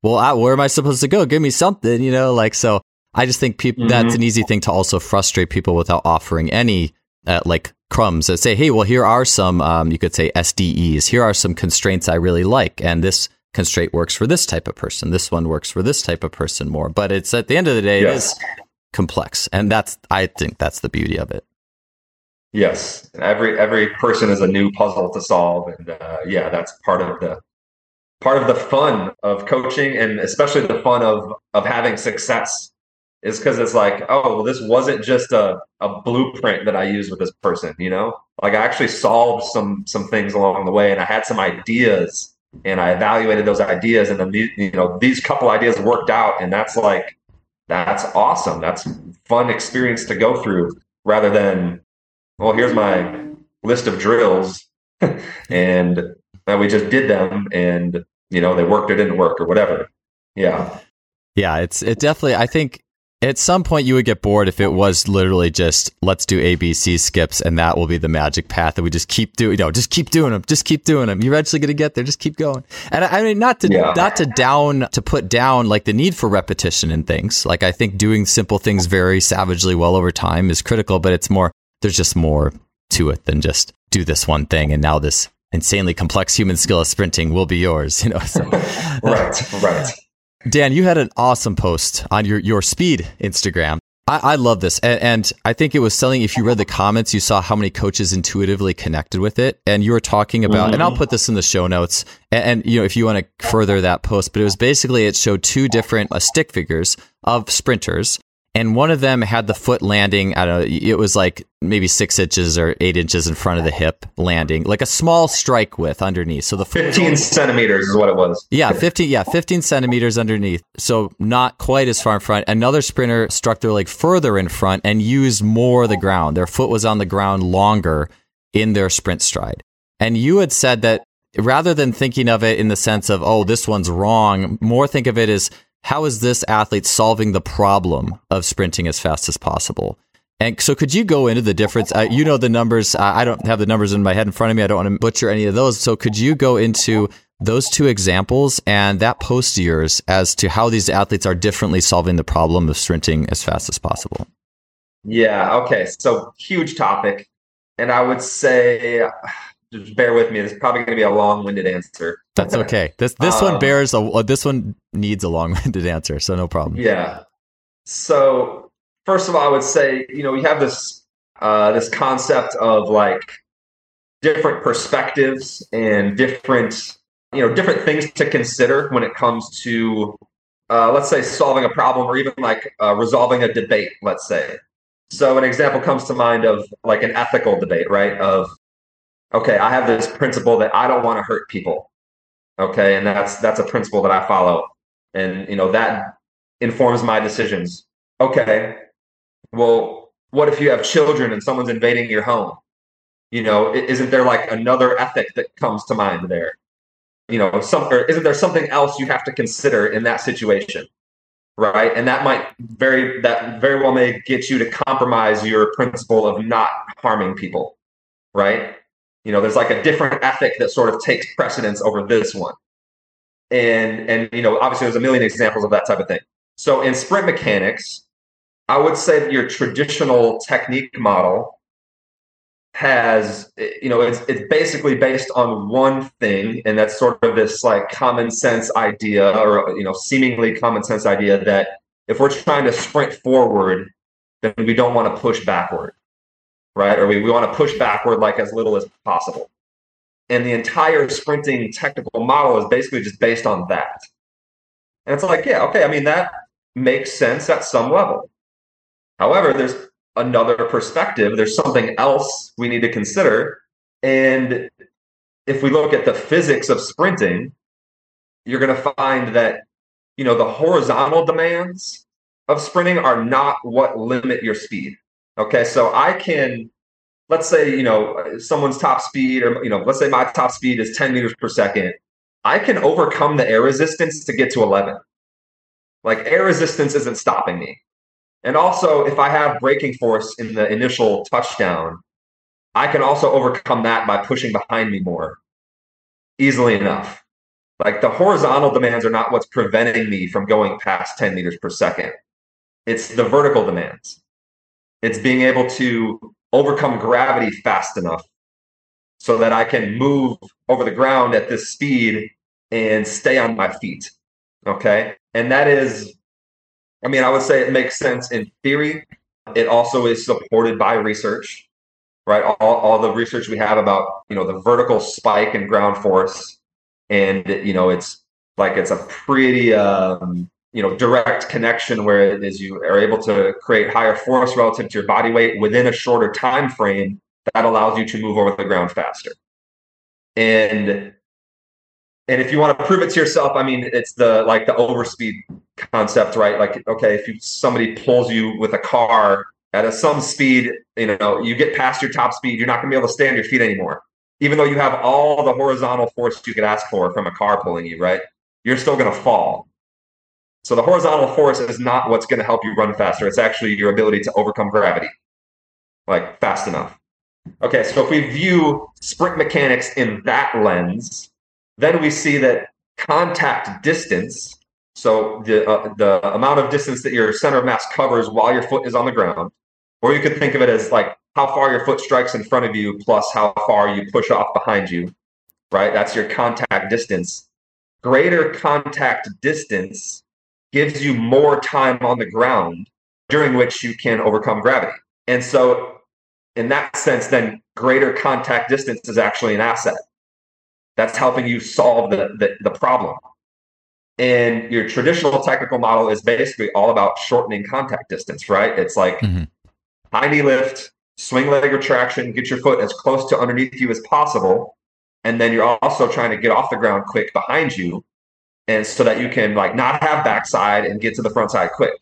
Well, I, where am I supposed to go? Give me something, you know, like so. I just think people mm-hmm. that's an easy thing to also frustrate people without offering any uh, like crumbs that say, hey, well, here are some, um, you could say SDEs. Here are some constraints I really like. And this constraint works for this type of person. This one works for this type of person more. But it's at the end of the day, yes. it is complex. And that's, I think that's the beauty of it. Yes. Every, every person is a new puzzle to solve. And uh, yeah, that's part of the, part of the fun of coaching and especially the fun of, of having success is because it's like, oh, well, this wasn't just a, a blueprint that I used with this person, you know? Like I actually solved some some things along the way and I had some ideas and I evaluated those ideas and then you know, these couple ideas worked out and that's like that's awesome. That's fun experience to go through rather than, well, here's my list of drills and we just did them and you know they worked or didn't work or whatever. Yeah. Yeah, it's it definitely I think at some point, you would get bored if it was literally just let's do ABC skips, and that will be the magic path that we just keep doing. You know, just keep doing them, just keep doing them. You're eventually going to get there. Just keep going. And I, mean, not to yeah. not to down to put down like the need for repetition and things. Like I think doing simple things very savagely well over time is critical, but it's more. There's just more to it than just do this one thing, and now this insanely complex human skill of sprinting will be yours. You know, so. right, right. Dan, you had an awesome post on your, your speed Instagram. I, I love this. And, and, I think it was selling. If you read the comments, you saw how many coaches intuitively connected with it. And you were talking about, mm-hmm. and I'll put this in the show notes. And, and, you know, if you want to further that post, but it was basically, it showed two different uh, stick figures of sprinters and one of them had the foot landing. I don't know. It was like maybe six inches or eight inches in front of the hip landing, like a small strike width underneath. So the fifteen centimeters is what it was. Yeah, fifteen. Yeah, fifteen centimeters underneath. So not quite as far in front. Another sprinter struck their leg further in front and used more of the ground. Their foot was on the ground longer in their sprint stride. And you had said that rather than thinking of it in the sense of oh this one's wrong, more think of it as how is this athlete solving the problem of sprinting as fast as possible? And so, could you go into the difference? Uh, you know the numbers. Uh, I don't have the numbers in my head in front of me. I don't want to butcher any of those. So, could you go into those two examples and that post yours as to how these athletes are differently solving the problem of sprinting as fast as possible? Yeah. Okay. So, huge topic. And I would say just bear with me. This is probably going to be a long-winded answer. That's okay. This this um, one bears a uh, this one needs a long-winded answer, so no problem. Yeah. So first of all, I would say you know we have this uh, this concept of like different perspectives and different you know different things to consider when it comes to uh, let's say solving a problem or even like uh, resolving a debate. Let's say. So an example comes to mind of like an ethical debate, right? Of okay, I have this principle that I don't want to hurt people. Okay, and that's that's a principle that I follow, and you know that informs my decisions. Okay, well, what if you have children and someone's invading your home? You know, isn't there like another ethic that comes to mind there? You know, some or isn't there something else you have to consider in that situation? Right, and that might very that very well may get you to compromise your principle of not harming people. Right, you know, there's like a different ethic that sort of takes precedence over this one. And and you know, obviously there's a million examples of that type of thing. So in sprint mechanics, I would say that your traditional technique model has eh, you know it's it's basically based on one thing and that's sort of this like common sense idea or you know seemingly common sense idea that if we're trying to sprint forward then we don't want to push backward right? Or we, we want to push backward like as little as possible. And the entire sprinting technical model is basically just based on that. And it's like, yeah, okay, I mean, that makes sense at some level. However, there's another perspective, there's something else we need to consider. And if we look at the physics of sprinting, you're going to find that, you know, the horizontal demands of sprinting are not what limit your speed. Okay, so I can, let's say, you know, someone's top speed, or, you know, let's say my top speed is 10 meters per second. I can overcome the air resistance to get to 11. Like air resistance isn't stopping me. And also, if I have braking force in the initial touchdown, I can also overcome that by pushing behind me more easily enough. Like the horizontal demands are not what's preventing me from going past 10 meters per second. It's the vertical demands. It's being able to overcome gravity fast enough so that I can move over the ground at this speed and stay on my feet. Okay. And that is, I mean, I would say it makes sense in theory. It also is supported by research, right? All, all the research we have about, you know, the vertical spike in ground force. And, you know, it's like it's a pretty, um, you know, direct connection where it is you are able to create higher force relative to your body weight within a shorter time frame that allows you to move over the ground faster. And and if you want to prove it to yourself, I mean, it's the like the overspeed concept, right? Like, okay, if you, somebody pulls you with a car at a some speed, you know, you get past your top speed, you're not going to be able to stay on your feet anymore, even though you have all the horizontal force you could ask for from a car pulling you, right? You're still going to fall. So the horizontal force is not what's going to help you run faster. It's actually your ability to overcome gravity, like fast enough. Okay, so if we view sprint mechanics in that lens, then we see that contact distance, so the, uh, the amount of distance that your center of mass covers while your foot is on the ground, or you could think of it as like how far your foot strikes in front of you plus how far you push off behind you, right? That's your contact distance. Greater contact distance gives you more time on the ground during which you can overcome gravity. And so, in that sense, then greater contact distance is actually an asset that's helping you solve the, the, the problem. And your traditional technical model is basically all about shortening contact distance, right? It's like mm-hmm. high knee lift, swing leg retraction, get your foot as close to underneath you as possible. And then you're also trying to get off the ground quick behind you. And so that you can like not have backside and get to the front side quick.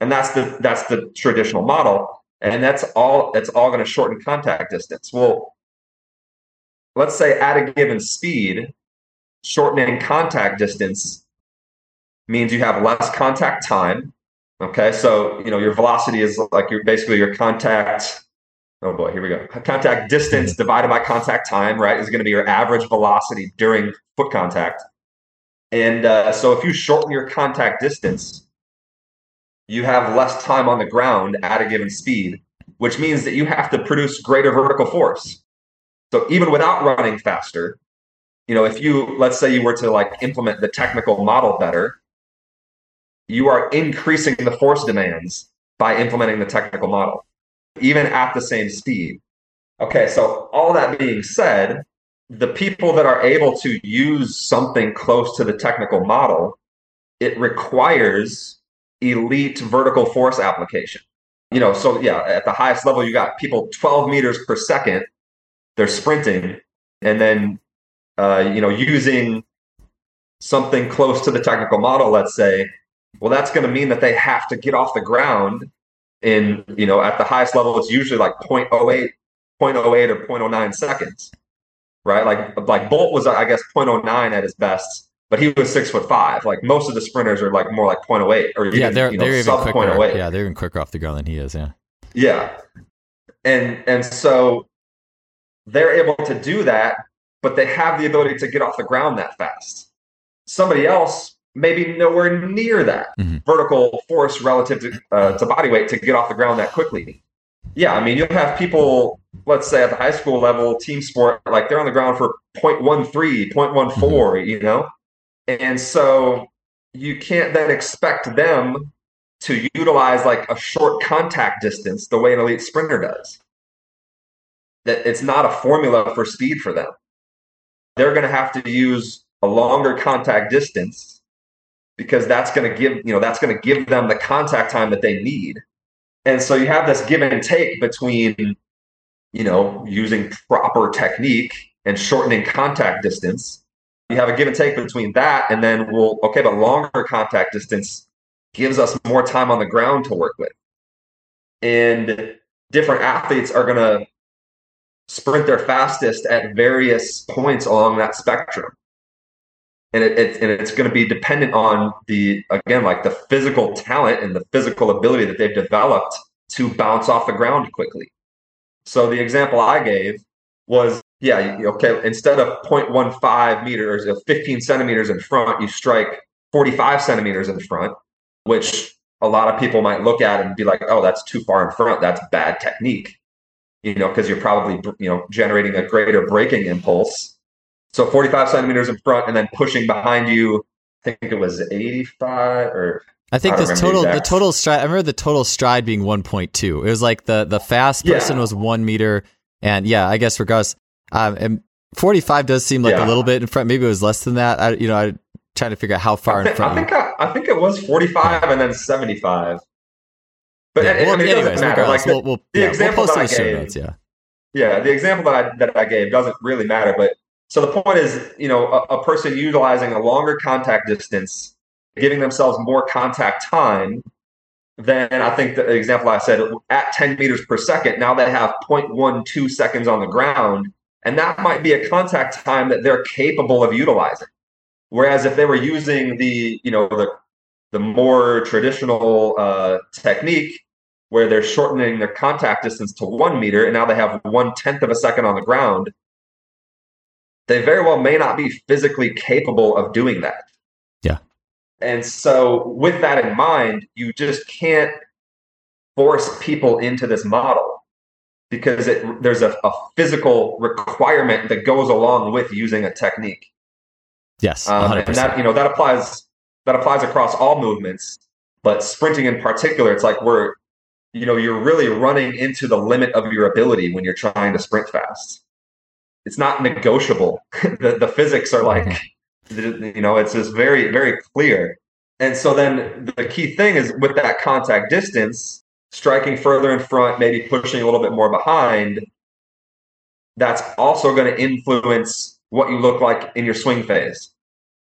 And that's the that's the traditional model. And that's all that's all going to shorten contact distance. Well, let's say at a given speed, shortening contact distance means you have less contact time. Okay, so you know your velocity is like your basically your contact. Oh boy, here we go. Contact distance divided by contact time, right, is going to be your average velocity during foot contact. And uh, so if you shorten your contact distance, you have less time on the ground at a given speed, which means that you have to produce greater vertical force. So even without running faster, you know, if you let's say you were to like implement the technical model better, you are increasing the force demands by implementing the technical model, even at the same speed. Okay, so all that being said, the people that are able to use something close to the technical model, it requires elite vertical force application. You know, so yeah, at the highest level, you got people 12 meters per second they're sprinting and then uh, you know using something close to the technical model let's say well that's going to mean that they have to get off the ground in you know at the highest level it's usually like 0.08 0.08 or 0.09 seconds right like like bolt was i guess 0.09 at his best but he was six foot five like most of the sprinters are like more like 0.08 or yeah they're, you know, they're even quicker 0.08. yeah they're even quicker off the ground than he is yeah yeah and and so they're able to do that, but they have the ability to get off the ground that fast. Somebody else maybe nowhere near that mm-hmm. vertical force relative to, uh, to body weight to get off the ground that quickly. Yeah, I mean, you'll have people, let's say at the high school level, team sport, like they're on the ground for 0.13, 0.14, mm-hmm. you know? And so you can't then expect them to utilize like a short contact distance the way an elite sprinter does that it's not a formula for speed for them. They're going to have to use a longer contact distance because that's going to give, you know, that's going to give them the contact time that they need. And so you have this give and take between, you know, using proper technique and shortening contact distance. You have a give and take between that and then we'll okay, but longer contact distance gives us more time on the ground to work with. And different athletes are going to sprint their fastest at various points along that spectrum. And, it, it and it's going to be dependent on the, again, like the physical talent and the physical ability that they've developed to bounce off the ground quickly. So the example I gave was yeah, okay, instead of 0.15 meters, 15 centimeters in front, you strike 45 centimeters in front, which a lot of people might look at and be like, oh, that's too far in front. That's bad technique, you know, because you're probably, you know, generating a greater braking impulse. So 45 centimeters in front and then pushing behind you, I think it was 85 or I think I this total the, the, total stride. I remember the total stride being 1.2. It was like the the fast person yeah. was one meter, and yeah, I guess regardless, um, and 45 does seem like yeah. a little bit in front. Maybe it was less than that. I, you know, I trying to figure out how far think, in front. I think I, I, think it was 45 and then 75. But yeah, well, I mean, it anyways, matter. Like the, we'll, we'll, the yeah, example we'll that I gave, notes, yeah, yeah, the example that I that I gave doesn't really matter. But so the point is, you know, a, a person utilizing a longer contact distance, giving themselves more contact time then I think the example I said at 10 meters per second, now they have 0.12 seconds on the ground. And that might be a contact time that they're capable of utilizing. Whereas if they were using the, you know, the, the more traditional uh, technique where they're shortening their contact distance to one meter and now they have one tenth of a second on the ground, they very well may not be physically capable of doing that. Yeah. And so, with that in mind, you just can't force people into this model because it, there's a, a physical requirement that goes along with using a technique. Yes, um, and that you know that applies that applies across all movements, but sprinting in particular, it's like we're you know you're really running into the limit of your ability when you're trying to sprint fast. It's not negotiable. the the physics are like mm-hmm you know, it's just very, very clear. And so then the key thing is with that contact distance, striking further in front, maybe pushing a little bit more behind, that's also going to influence what you look like in your swing phase.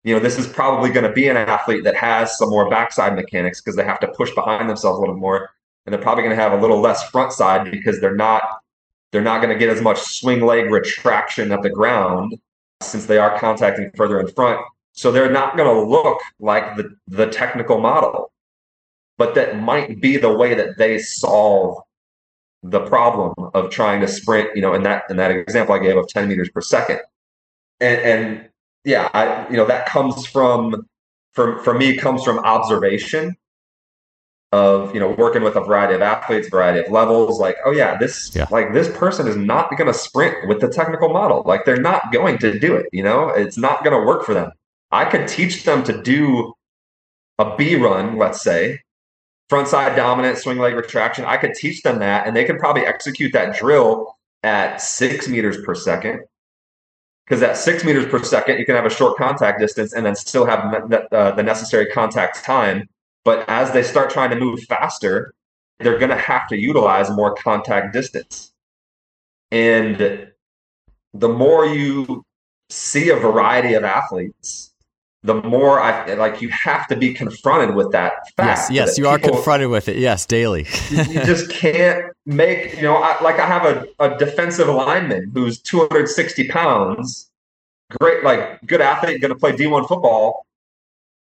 You know, this is probably going to be an athlete that has some more backside mechanics because they have to push behind themselves a little more. And they're probably going to have a little less front side because they're not they're not going to get as much swing leg retraction at the ground since they are contacting further in front. So they're not going to look like the, the technical model, but that might be the way that they solve the problem of trying to sprint, you know, in that in that example I gave of 10 meters per second. And and yeah, I you know, that comes from for for me comes from observation of you know working with a variety of athletes variety of levels like oh yeah this yeah. like this person is not going to sprint with the technical model. Like they're not going to do it you know? It's not going to work for them. I could teach them to do a b run let's say front side dominant swing leg retraction. I could teach them that and they could probably execute that drill at six meters per second. Because at six meters per second you can have a short contact distance and then still have uh, the necessary contact time but as they start trying to move faster, they're going to have to utilize more contact distance. And the more you see a variety of athletes, the more I like you have to be confronted with that fact. Yes, yes, you people, are confronted with it. Yes, daily. you, just can't make, you know, I, like I have a, a defensive lineman who's 260 pounds, great, like good athlete, going to play D1 football.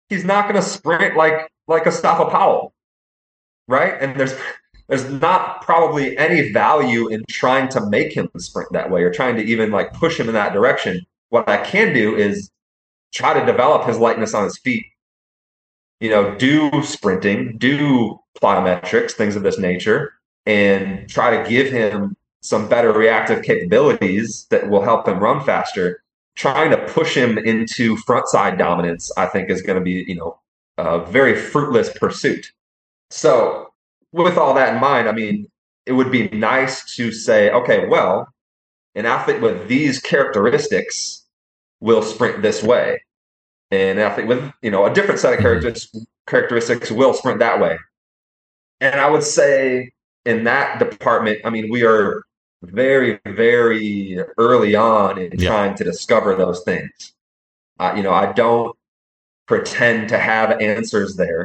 He's not going to sprint like like Asafa Powell, right? And there's there's not probably any value in trying to make him sprint that way or trying to even like push him in that direction. What I can do is try to develop his lightness on his feet. You know, do sprinting, do plyometrics, things of this nature, and try to give him some better reactive capabilities that will help him run faster. Trying to push him into front side dominance, I think, is going to be, you know, a very fruitless pursuit. So, with all that in mind, I mean, it would be nice to say, okay, well, an athlete with these characteristics will sprint this way. And an athlete with, you know, a different set of mm-hmm. characteristics characteristics will sprint that way. And I would say in that department, I mean, we are very, very early on in yeah. trying to discover those things. Uh, you know, I don't pretend to have answers there.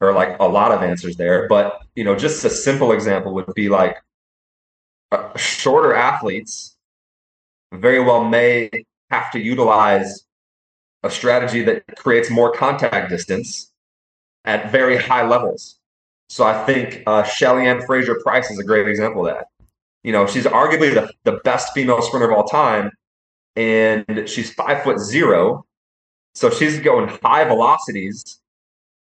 or like a lot of answers there. But you know, just a simple example would be like uh, shorter athletes very well may have to utilize a strategy that creates more contact distance at very high levels. So I think uh, Shelly-Ann Fraser-Pryce is a great example of that. You know, she's arguably the, the best female sprinter of all time, and she's five foot zero. So she's going high velocities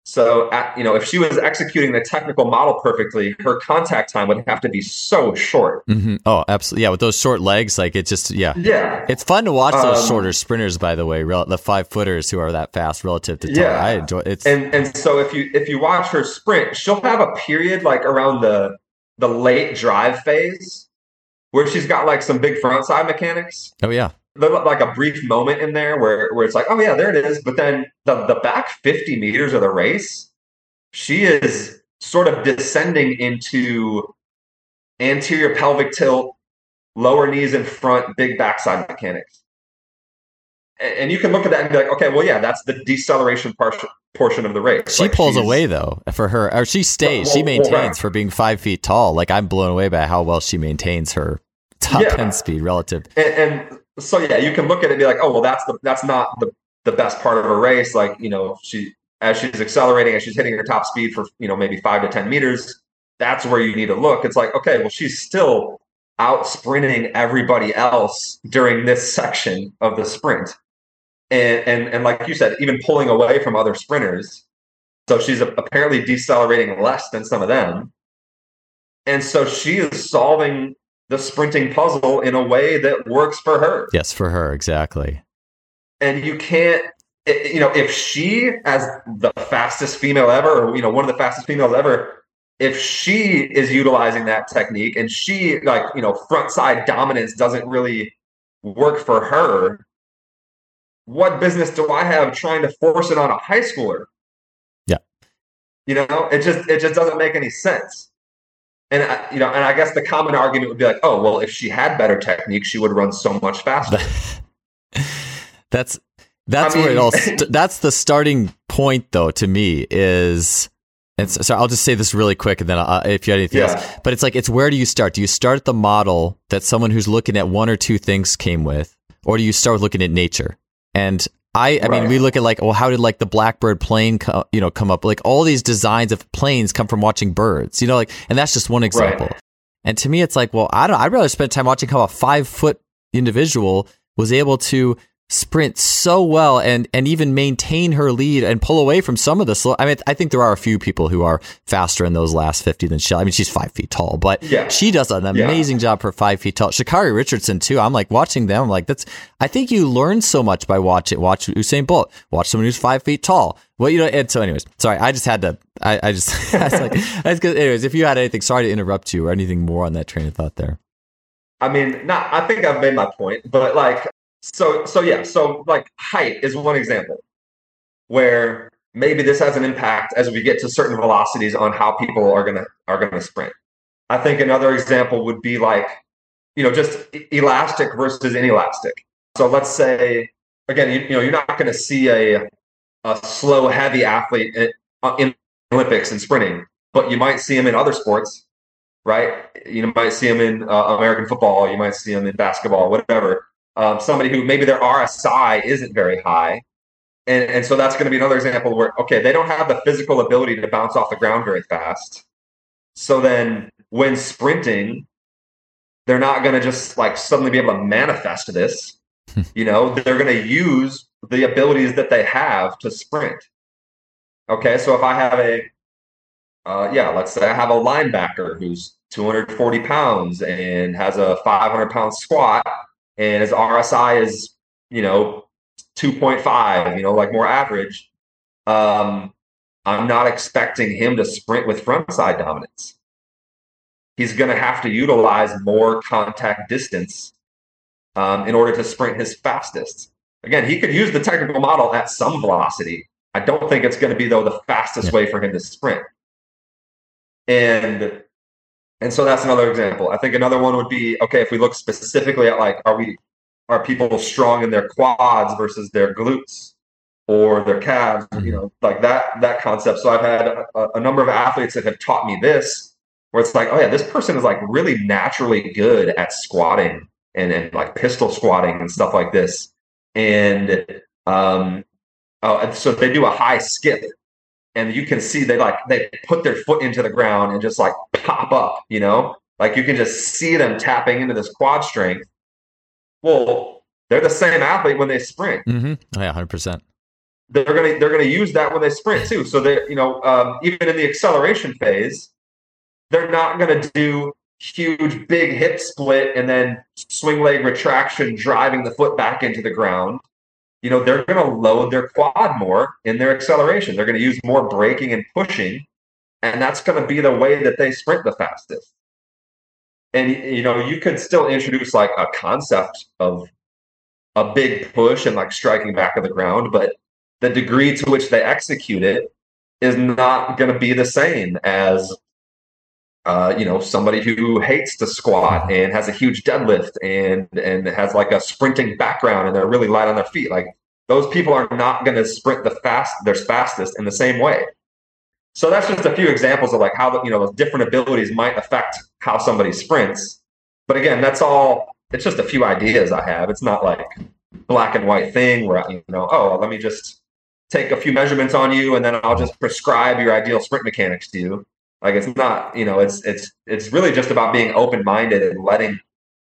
so, at, you know, if she was executing the technical model perfectly, her contact time would have to be so short. Mm-hmm. Oh, absolutely. Yeah, with those short legs, like it just, yeah. Yeah. It's fun to watch those um, shorter sprinters, by the way, the five footers who are that fast relative to yeah. I enjoy it. And and so if you if you watch her sprint, she'll have a period like around the the late drive phase where she's got like some big front side mechanics. Oh yeah like a brief moment in there where, where it's like, oh yeah, there it is. But then the, the back 50 meters of the race, she is sort of descending into anterior pelvic tilt, lower knees in front, big backside mechanics. And, you can look at that and be like, okay, well, yeah, that's the deceleration portion portion of the race. She like pulls away though for her, or she stays. Well, she maintains well, for being five feet tall. Like I'm blown away by how well she maintains her top yeah. end speed relative. And, and so yeah, you can look at it and be like, oh well, that's the that's not the the best part of a race. Like you know, she as she's accelerating, as she's hitting her top speed for you know maybe five to ten meters, that's where you need to look. It's like okay, well, she's still out sprinting everybody else during this section of the sprint, and and and like you said, even pulling away from other sprinters. So she's apparently decelerating less than some of them. And so she is solving the sprinting puzzle in a way that works for her. Yes, for her, exactly. And you can't, you know, if she, as the fastest female ever, or, you know, one of the fastest females ever, if she is utilizing that technique and she, like, you know, front side dominance doesn't really work for her, what business do I have trying to force it on a high schooler? Yeah. You know, it just it just doesn't make any sense. And uh, you know, and I guess the common argument would be like, oh, well, if she had better technique, she would run so much faster. that's that's I mean, where it all. St- that's the starting point, though. To me, is and so, so I'll just say this really quick, and then I'll, if you have anything yeah. else. But it's like, it's where do you start? Do you start at the model that someone who's looking at one or two things came with, or do you start with looking at nature? And I, I right. mean, we look at like, well, how did like the blackbird plane, co- you know, come up? Like all these designs of planes come from watching birds, you know, like, and that's just one example. Right. And to me, it's like, well, I don't, I'd rather spend time watching how a five foot individual was able to sprint so well and and even maintain her lead and pull away from some of the slow. I mean, I think there are a few people who are faster in those last fifty than Shelly. I mean, she's five feet tall, but yeah. she does an amazing yeah. job for five feet tall. Sha'Carri Richardson too. I'm like watching them. I'm like, that's. I think you learn so much by watching. Watch Usain Bolt. Watch someone who's five feet tall. Well, you know. And so, anyways, sorry. I just had to. I, I just. I was like, that's good. Anyways, if you had anything, sorry to interrupt you or anything more on that train of thought there. I mean, not. I think I've made my point, but like so so yeah so like height is one example where maybe this has an impact as we get to certain velocities on how people are gonna are gonna sprint. I think another example would be like you know just elastic versus inelastic. So let's say again you, you know you're not to see a a slow heavy athlete in, uh, in olympics and sprinting but you might see him in other sports right? You might see him in uh, american football you might see him in basketball whatever um, somebody who maybe their RSI isn't very high. And, and so that's going to be another example where, okay, they don't have the physical ability to bounce off the ground very fast. So then when sprinting, they're not going to just like suddenly be able to manifest this. you know, they're going to use the abilities that they have to sprint. Okay, so if I have a, uh, yeah, let's say I have a linebacker who's 240 pounds and has a 500 pound squat, and his RSI is, you know, 2.5, you know, like more average, um, I'm not expecting him to sprint with front side dominance. He's going to have to utilize more contact distance um, in order to sprint his fastest. Again, he could use the technical model at some velocity. I don't think it's going to be, though, the fastest yeah. way for him to sprint. And and so that's another example. I think another one would be okay if we look specifically at like are we are people strong in their quads versus their glutes? or their calves, mm-hmm. you know, like that that concept. So I've had a, a, number of athletes that have taught me this, where it's like, oh yeah, this person is like really naturally good at squatting and, and like pistol squatting and stuff like this. And um, oh, so they do a high skip, and you can see they like they put their foot into the ground and just like pop up, you know, like you can just see them tapping into this quad strength. Well, they're the same athlete when they sprint. Mm-hmm. Oh, yeah, hundred percent they're gonna they're gonna use that when they sprint too. So they you know um, even in the acceleration phase, they're not gonna do huge big hip split and then swing leg retraction driving the foot back into the ground. You know they're gonna load their quad more in their acceleration. They're gonna use more braking and pushing, and that's gonna be the way that they sprint the fastest. And you know you could still introduce like a concept of a big push and like striking back of the ground, but the degree to which they execute it is not going to be the same as uh, you know somebody who hates to squat and has a huge deadlift and and has like a sprinting background and they're really light on their feet. Like those people are not going to sprint the fast their fastest in the same way. So that's just a few examples of like how you know different abilities might affect how somebody sprints. But again that's all it's just a few ideas i have. It's not like black and white thing where you know oh let me just take a few measurements on you and then I'll just prescribe your ideal sprint mechanics to you. Like it's not, you know, it's it's it's really just about being open minded and letting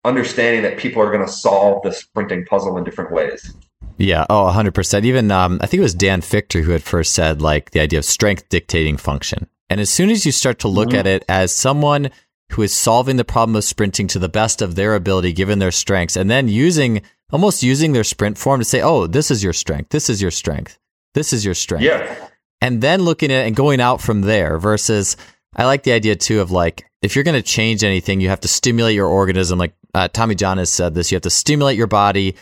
understanding that people are going to solve the sprinting puzzle in different ways. Yeah, oh, 100%. Even um, I think it was Dan Fichter who had first said like the idea of strength dictating function. And as soon as you start to look mm-hmm. at it as someone who is solving the problem of sprinting to the best of their ability given their strengths and then using almost using their sprint form to say, "Oh, this is your strength. This is your strength." This is your strength. Yeah. And then looking at it and going out from there versus I like the idea too of like if you're going to change anything, you have to stimulate your organism. Like uh, Tommy John has said this, you have to stimulate your body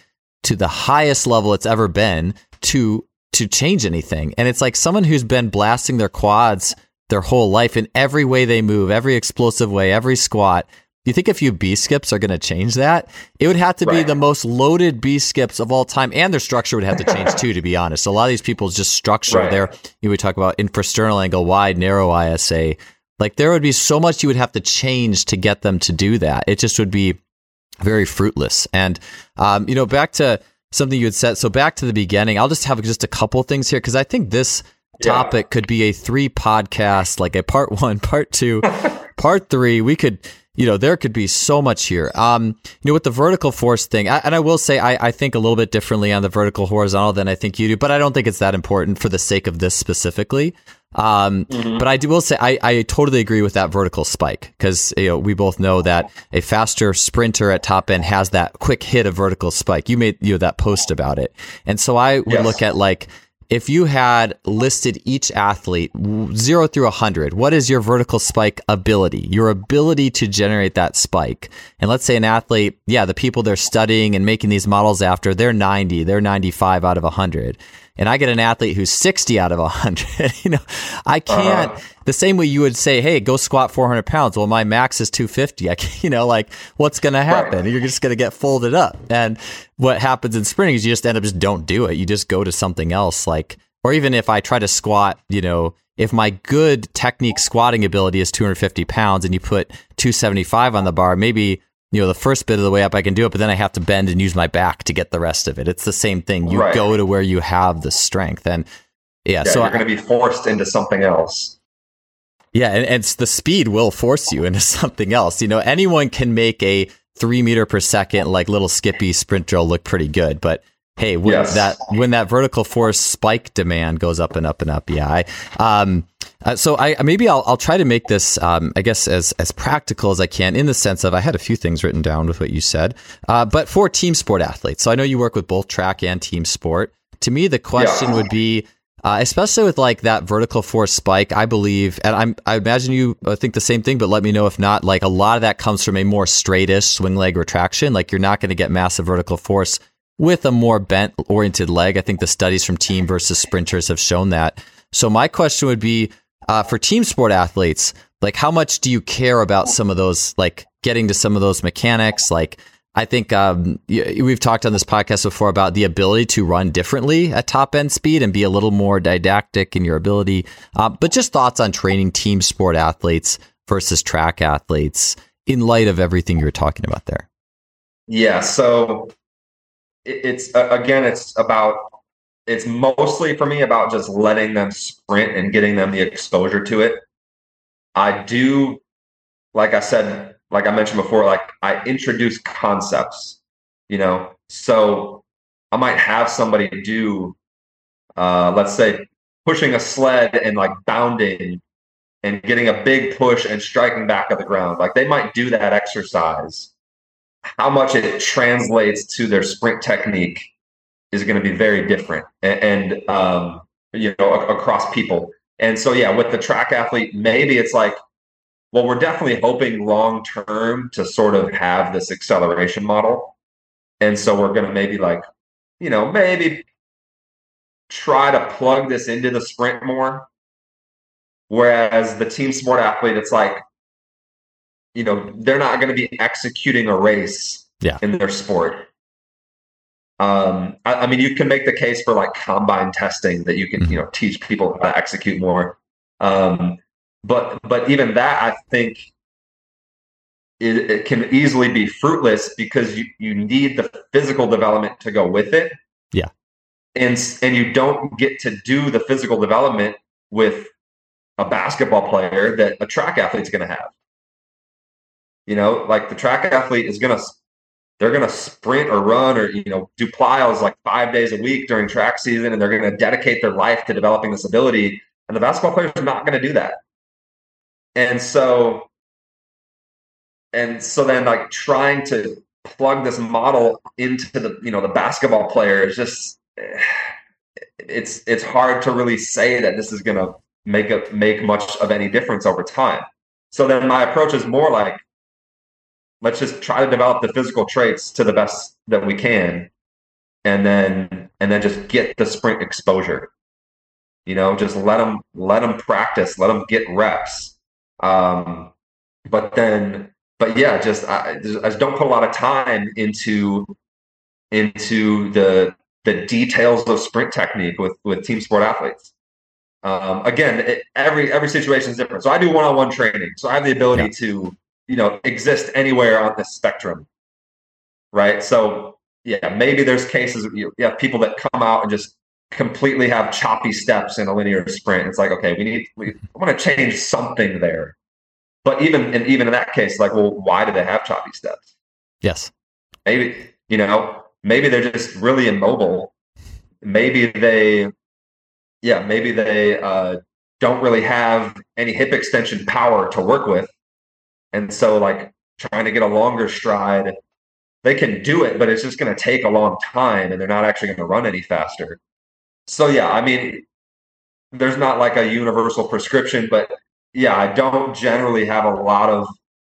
to the highest level it's ever been to to change anything. And it's like someone who's been blasting their quads their whole life in every way they move, every explosive way, every squat you think a few B skips are going to change that? It would have to right. be the most loaded B skips of all time, and their structure would have to change too. To be honest, a lot of these people's just structure right. there. You would talk about infrasternal angle, wide, narrow ISA. Like there would be so much you would have to change to get them to do that. It just would be very fruitless. And um, you know, back to something you had said. So back to the beginning, I'll just have just a couple things here because I think this topic yeah. could be a three podcast, like a part one, part two, part three. We could you know, there could be so much here. Um, you know, with the vertical force thing, I, and I will say I, I think a little bit differently on the vertical horizontal than I think you do, but I don't think it's that important for the sake of this specifically. Um, mm-hmm. But I do, will say I, I totally agree with that vertical spike because you know we both know that a faster sprinter at top end has that quick hit of vertical spike. You made you know that post about it, and so I would yes. look at like if you had listed each athlete zero through a 100, what is your vertical spike ability? Your ability to generate that spike. And let's say an athlete, yeah, the people they're studying and making these models after, they're 90, they're 95 out of 100 and I get an athlete who's 60 out of 100, you know, I can't, uh-huh. the same way you would say, hey, go squat 400 pounds. Well, my max is 250. I can, you know, like what's going to happen? Right. You're just going to get folded up. And what happens in sprinting is you just end up just don't do it. You just go to something else. Like, or even if I try to squat, you know, if my good technique squatting ability is 250 pounds and you put 275 on the bar, maybe you know, the first bit of the way up I can do it, but then I have to bend and use my back to get the rest of it. It's the same thing. You right. go to where you have the strength. And yeah, yeah so you're going to be forced into something else. Yeah, and, and the speed will force you into something else. You know, anyone can make a three meter per second, like little skippy sprint drill look pretty good, but hey, when yes. that when that vertical force spike demand goes up and up and up, yeah. I, um, uh, so I maybe I'll I'll try to make this um, I guess as as practical as I can in the sense of I had a few things written down with what you said, uh, but for team sport athletes. So I know you work with both track and team sport. To me, the question yeah. would be. Uh, especially with like that vertical force spike, I believe, and I'm, I imagine you uh, think the same thing, but let me know if not. Like a lot of that comes from a more straightish swing leg retraction. Like you're not going to get massive vertical force with a more bent oriented leg. I think the studies from team versus sprinters have shown that. So my question would be uh, for team sport athletes, like how much do you care about some of those, like getting to some of those mechanics? Like I think um, we've talked on this podcast before about the ability to run differently at top end speed and be a little more didactic in your ability. Uh, but just thoughts on training team sport athletes versus track athletes in light of everything you're talking about there. Yeah. So it's again, it's about it's mostly for me about just letting them sprint and getting them the exposure to it. I do, like I said, like I mentioned before, like I introduce concepts, you know. So I might have somebody do, uh, let's say, pushing a sled and like bounding and getting a big push and striking back at the ground. Like they might do that exercise. How much it translates to their sprint technique is going to be very different, and, and um, you know, across people. And so, yeah, with the track athlete, maybe it's like well, we're definitely hoping long term to sort of have this acceleration model. And so we're going to maybe like, you know, maybe try to plug this into the sprint more. Whereas the team sport athlete, it's like, you know, they're not going to be executing a race yeah. in their sport. Um, I, I, mean, you can make the case for like combine testing that you can, mm-hmm. you know, teach people how to execute more. Um, but but even that, I think, it, it can easily be fruitless because you you need the physical development to go with it. Yeah, and and you don't get to do the physical development with a basketball player that a track athlete's going to have. You know, like the track athlete is going to they're going to sprint or run or you know do plyos like five days a week during track season and they're going to dedicate their life to developing this ability and the basketball player is not going to do that. And so and so then like trying to plug this model into the you know the basketball player is just eh, it's it's hard to really say that this is going to make a make much of any difference over time. So then my approach is more like let's just try to develop the physical traits to the best that we can and then and then just get the sprint exposure you know just let them let them practice let them get reps um, but then, but yeah, just I, I just don't put a lot of time into into the the details of sprint technique with with team sport athletes. Um, again, it, every every situation is different. So I do one on one training, so I have the ability yeah. to you know exist anywhere on the spectrum, right? So yeah, maybe there's cases you have people that come out and just completely have choppy steps in a linear sprint. It's like, okay, we need we want to change something there. But even and even in that case, like, well, why do they have choppy steps? Yes. Maybe, you know, maybe they're just really immobile. Maybe they yeah, maybe they uh, don't really have any hip extension power to work with. And so like trying to get a longer stride, they can do it, but it's just going to take a long time and they're not actually going to run any faster so yeah, I mean, there's not like a universal prescription, but yeah, I don't generally have a lot of.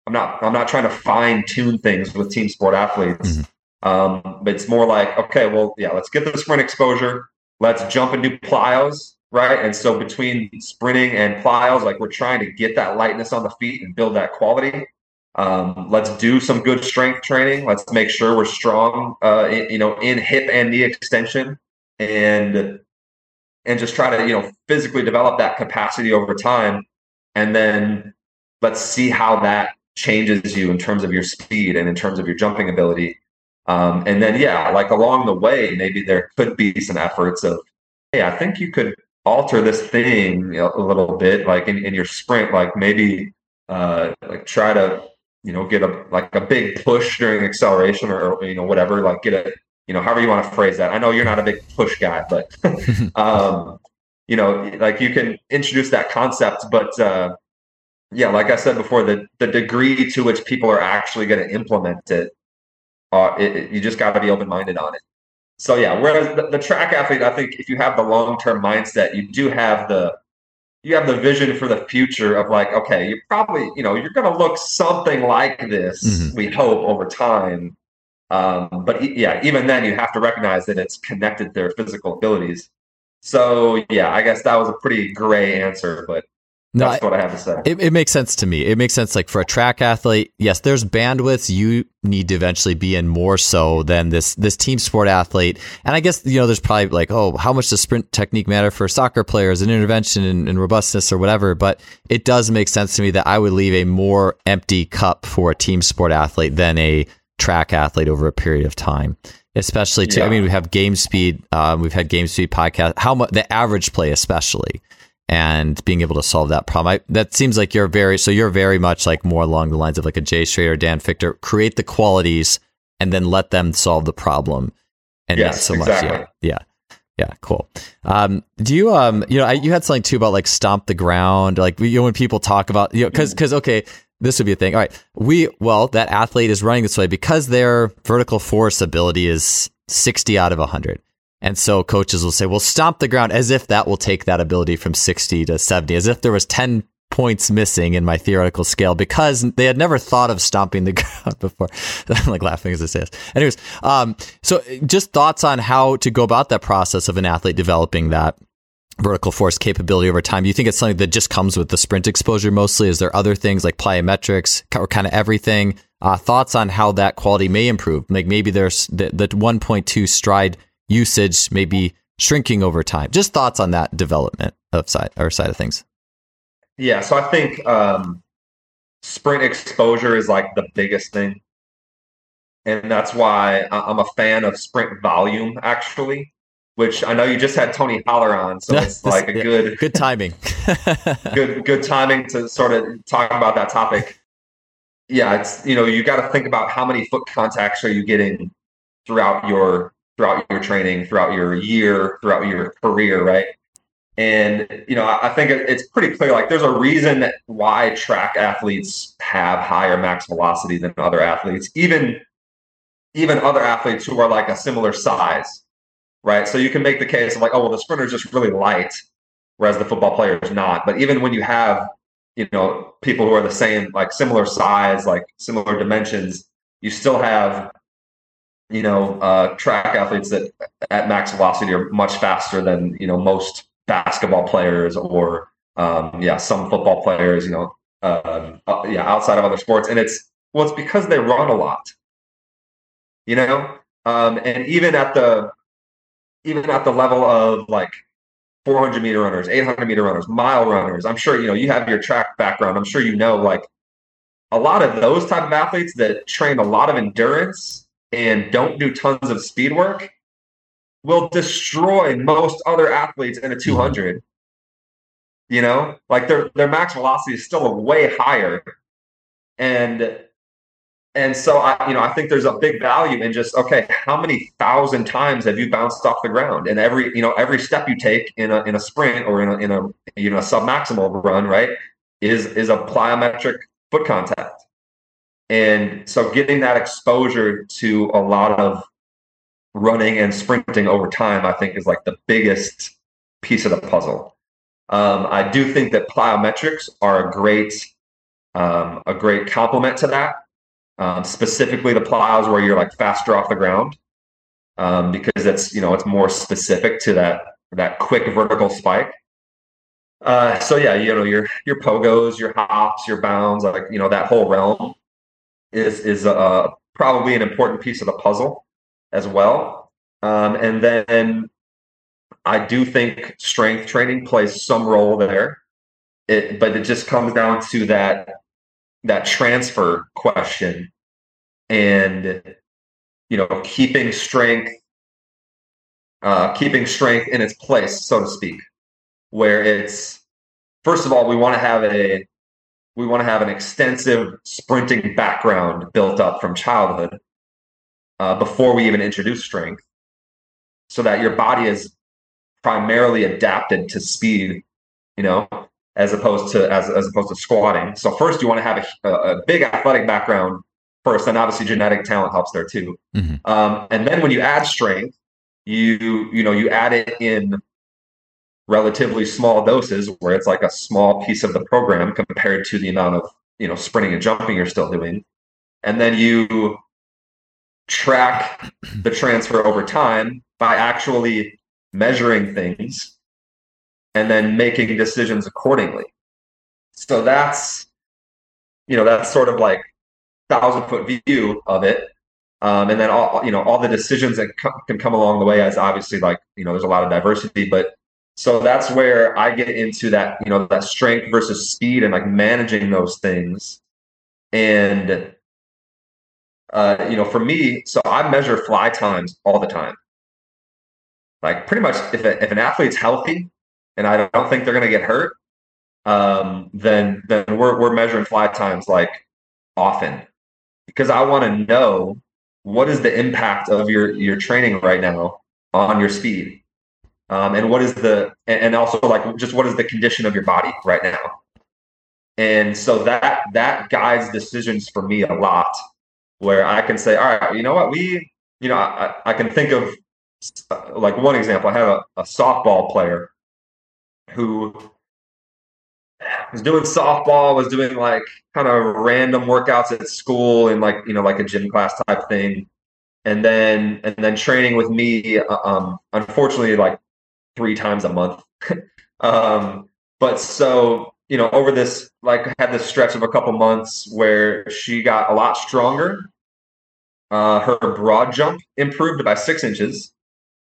I'm not. I'm not trying to fine tune things with team sport athletes. Mm-hmm. Um, but it's more like, okay, well, yeah, let's get the sprint exposure. Let's jump and do plyos, right? And so between sprinting and plyos, like we're trying to get that lightness on the feet and build that quality. Um, let's do some good strength training. Let's make sure we're strong, uh, in, you know, in hip and knee extension and and just try to you know physically develop that capacity over time and then let's see how that changes you in terms of your speed and in terms of your jumping ability um, and then yeah like along the way maybe there could be some efforts of hey i think you could alter this thing a little bit like in, in your sprint like maybe uh, like try to you know get a like a big push during acceleration or, or you know whatever like get a you know, however you want to phrase that. I know you're not a big push guy, but um, you know, like you can introduce that concept, but uh, yeah, like I said before, the the degree to which people are actually going to implement it, uh, it, it you just got to be open minded on it. So yeah, whereas the, the track athlete, I think if you have the long term mindset, you do have the you have the vision for the future of like, okay, you probably, you know, you're going to look something like this. Mm-hmm. We hope over time, um, but yeah, even then, you have to recognize that it's connected to their physical abilities. So yeah, I guess that was a pretty gray answer, but No, That's what I have to say. It, it makes sense to me. It makes sense. Like for a track athlete, yes, there's bandwidths you need to eventually be in more so than this this team sport athlete. And I guess you know, there's probably like, oh, how much does sprint technique matter for soccer players and intervention and, and robustness or whatever? But it does make sense to me that I would leave a more empty cup for a team sport athlete than a track athlete over a period of time especially to, yeah. I mean, we have game speed. Um, we've had game speed podcast. How much the average play, especially, and being able to solve that problem. I, that seems like you're very so you're very much like more along the lines of like a Jay Schroeder, Dan Fichter, create the qualities and then let them solve the problem, and yes, not so exactly. much. Yeah, yeah, yeah. Cool. Um, do you um, you know, I, you had something too about like stomp the ground, like you know, when people talk about you know, because because okay. This would be a thing. All right. We, well, that athlete is running this way because their vertical force ability is 60 out of 100. And so coaches will say, well, stomp the ground as if that will take that ability from 60 to 70, as if there was 10 points missing in my theoretical scale because they had never thought of stomping the ground before. I'm like laughing as I say this. Anyways, um, so just thoughts on how to go about that process of an athlete developing that vertical force capability over time. Do you think it's something that just comes with the sprint exposure mostly? Is there other things like plyometrics or kind of everything? Uh, thoughts on how that quality may improve? Like maybe there's the, the 1.2 stride usage maybe shrinking over time. Just thoughts on that development of side or side of things. Yeah, so I think um, sprint exposure is like the biggest thing, and that's why I'm a fan of sprint volume actually. Which I know you just had Tony Holler on, so it's like a good good timing. good good timing to sort of talk about that topic. Yeah, it's you know you got to think about how many foot contacts are you getting throughout your throughout your training, throughout your year, throughout your career, right? And you know, I think it's pretty clear. Like, there's a reason why track athletes have higher max velocity than other athletes, even even other athletes who are like a similar size, right? So you can make the case of like, oh, well, the sprinter is just really light, whereas the football player is not. But even when you have, you know, people who are the same, like similar size, like similar dimensions, you still have you know, uh, track athletes that at max velocity are much faster than you know most basketball players or um, yeah, some football players. You know, uh, uh, yeah, outside of other sports, and it's well, it's because they run a lot. You know, um, and even at the even at the level of like 400 meter runners, 800 meter runners, mile runners. I'm sure you know you have your track background. I'm sure you know like a lot of those type of athletes that train a lot of endurance and don't do tons of speed work will destroy most other athletes in a mm-hmm. 200 you know like their their max velocity is still way higher. And and so i you know i think there's a big value in just okay how many thousand times have you bounced off the ground? And every you know every step you take in a in a sprint or in a in a you know a sub maximal run right is is a plyometric foot contact and so getting that exposure to a lot of running and sprinting over time, I think is like the biggest piece of the puzzle. Um, I do think that plyometrics are a great um, a great complement to that. Um, specifically, the plyos where you're like faster off the ground um, because it's you know it's more specific to that that quick vertical spike. Uh, so yeah, you know your your pogos, your hops, your bounds, like you know that whole realm is is uh, probably an important piece of the puzzle as well. Um, and then I do think strength training plays some role there. It, but it just comes down to that that transfer question and you know keeping strength uh, keeping strength in its place so to speak where it's first of all we want to have a we want to have an extensive sprinting background built up from childhood uh, before we even introduce strength so that your body is primarily adapted to speed you know as opposed to as, as opposed to squatting so first you want to have a, a big athletic background first and obviously genetic talent helps there too mm-hmm. um, and then when you add strength you you know you add it in relatively small doses where it's like a small piece of the program compared to the amount of you know sprinting and jumping you're still doing. And then you track the transfer over time by actually measuring things and then making decisions accordingly. So that's you know that's sort of like thousand foot view of it. Um, and then all you know all the decisions that co- can come along the way as obviously like you know there's a lot of diversity but so that's where i get into that you know that strength versus speed and like managing those things. And uh, you know for me so i measure fly times all the time. Like pretty much if, a, if an athlete's healthy and i don't think they're going to get hurt um, then then we're, we're measuring fly times like often. Because i want to know what is the impact of your your training right now on your speed um, and what is the and also like just what is the condition of your body right now? And so that that guides decisions for me a lot where i can say all right you know what? We you know i, I can think of like one example. I have a, a softball player who was doing softball, was doing like kind of random workouts at school and like you know like a gym class type thing, and then and then training with me. Uh, um, unfortunately, like three times a month. um, but so you know over this like had this stretch of a couple months where she got a lot stronger. Uh, her broad jump improved by six inches,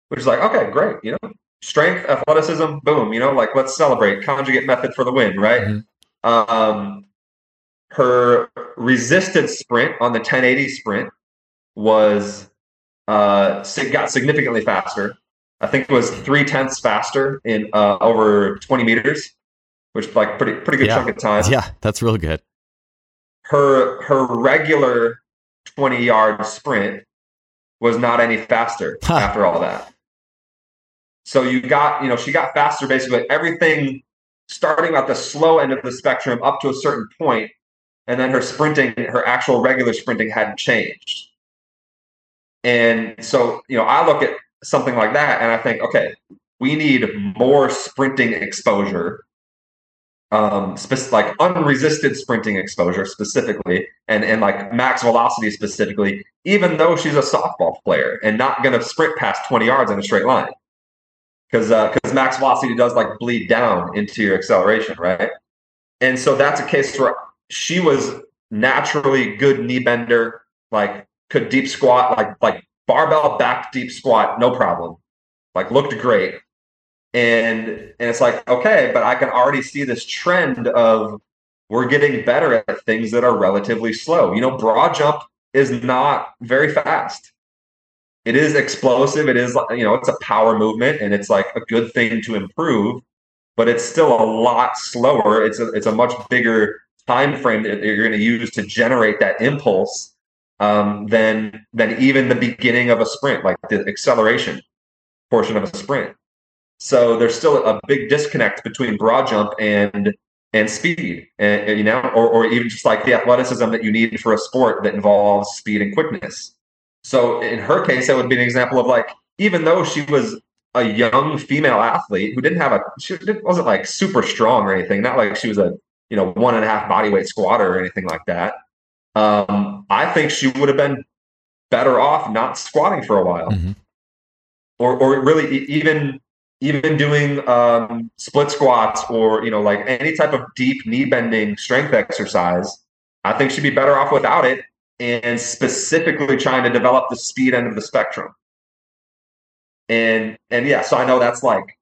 which is like okay, great. You know, strength, athleticism, boom, you know, like let's celebrate. Conjugate method for the win, right? Mm-hmm. Um, her resistance sprint on the 1080 sprint was uh, got significantly faster. I think it was three tenths faster in uh, over 20 meters, which like pretty pretty good yeah. chunk of time. Yeah, that's real good. Her her regular 20 yard sprint was not any faster after all that. So you got, you know, she got faster basically everything starting at the slow end of the spectrum up to a certain point, and then her sprinting, her actual regular sprinting hadn't changed. And so, you know, I look at something like that and I think, okay, we need more sprinting exposure, um, spe- like unresisted sprinting exposure specifically, and and like max velocity specifically, even though she's a softball player and not going to sprint past 20 yards in a straight line because because uh, max velocity does like bleed down into your acceleration, right? And so that's a case where she was naturally good knee bender, like could deep squat, like like barbell back deep squat, no problem, like looked great. And and it's like okay, but I can already see this trend of we're getting better at things that are relatively slow. You know, broad jump is not very fast it is explosive. It is, you know, it's a power movement and it's like a good thing to improve, but it's still a lot slower. It's a, it's a much bigger time frame that you're going to use to generate that impulse um, than than even the beginning of a sprint, like the acceleration portion of a sprint. So there's still a big disconnect between broad jump and and speed, and you know, or or even just like the athleticism that you need for a sport that involves speed and quickness. So in her case, that would be an example of like, even though she was a young female athlete who didn't have a, she wasn't like super strong or anything, not like she was a, you know, one and a half body weight squatter or anything like that. Um, I think she would have been better off not squatting for a while, mm-hmm. or or really even even doing um, split squats or you know like any type of deep knee bending strength exercise. I think she'd be better off without it and specifically trying to develop the speed end of the spectrum. And and yeah, so I know that's like,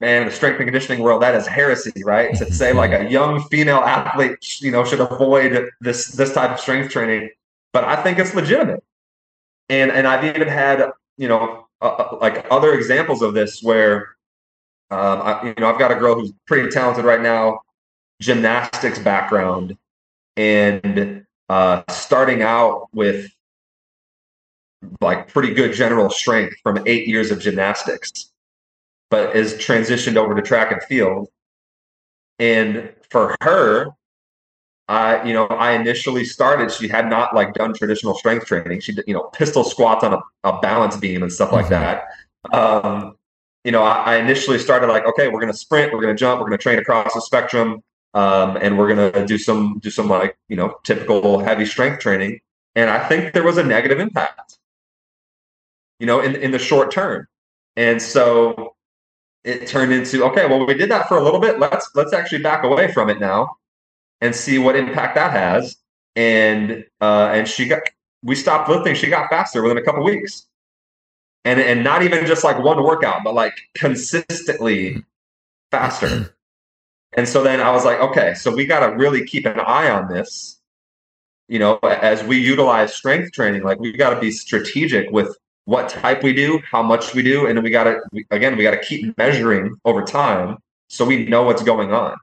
man, in the strength and conditioning world, that is heresy, right? to say like a young female athlete, you know, should avoid this this type of strength training. But I think it's legitimate. And and I've even had you know uh, uh like other examples of this where um, I, you know I've got a girl who's pretty talented right now, gymnastics background, and uh, starting out with like pretty good general strength from eight years of gymnastics, but is transitioned over to track and field. And for her, I, you know, I initially started, she had not like done traditional strength training. She did, you know, pistol squats on a, a balance beam and stuff like mm-hmm. that. Um, you know, I, I initially started like, okay, we're going to sprint, we're going to jump, we're going to train across the spectrum um, and we're gonna do some do some like you know typical heavy strength training. And I think there was a negative impact, you know, in in the short term. And so it turned into okay, well, we did that for a little bit. Let's let's actually back away from it now and see what impact that has. And uh, and she got we stopped lifting. She got faster within a couple weeks, and and not even just like one workout, but like consistently faster. and so then I was like, okay, so we got to really keep an eye on this. You know, as we utilize strength training, like we got to be strategic with what type we do, how much we do, and then we got to again we got to keep measuring over time so we know what's going on.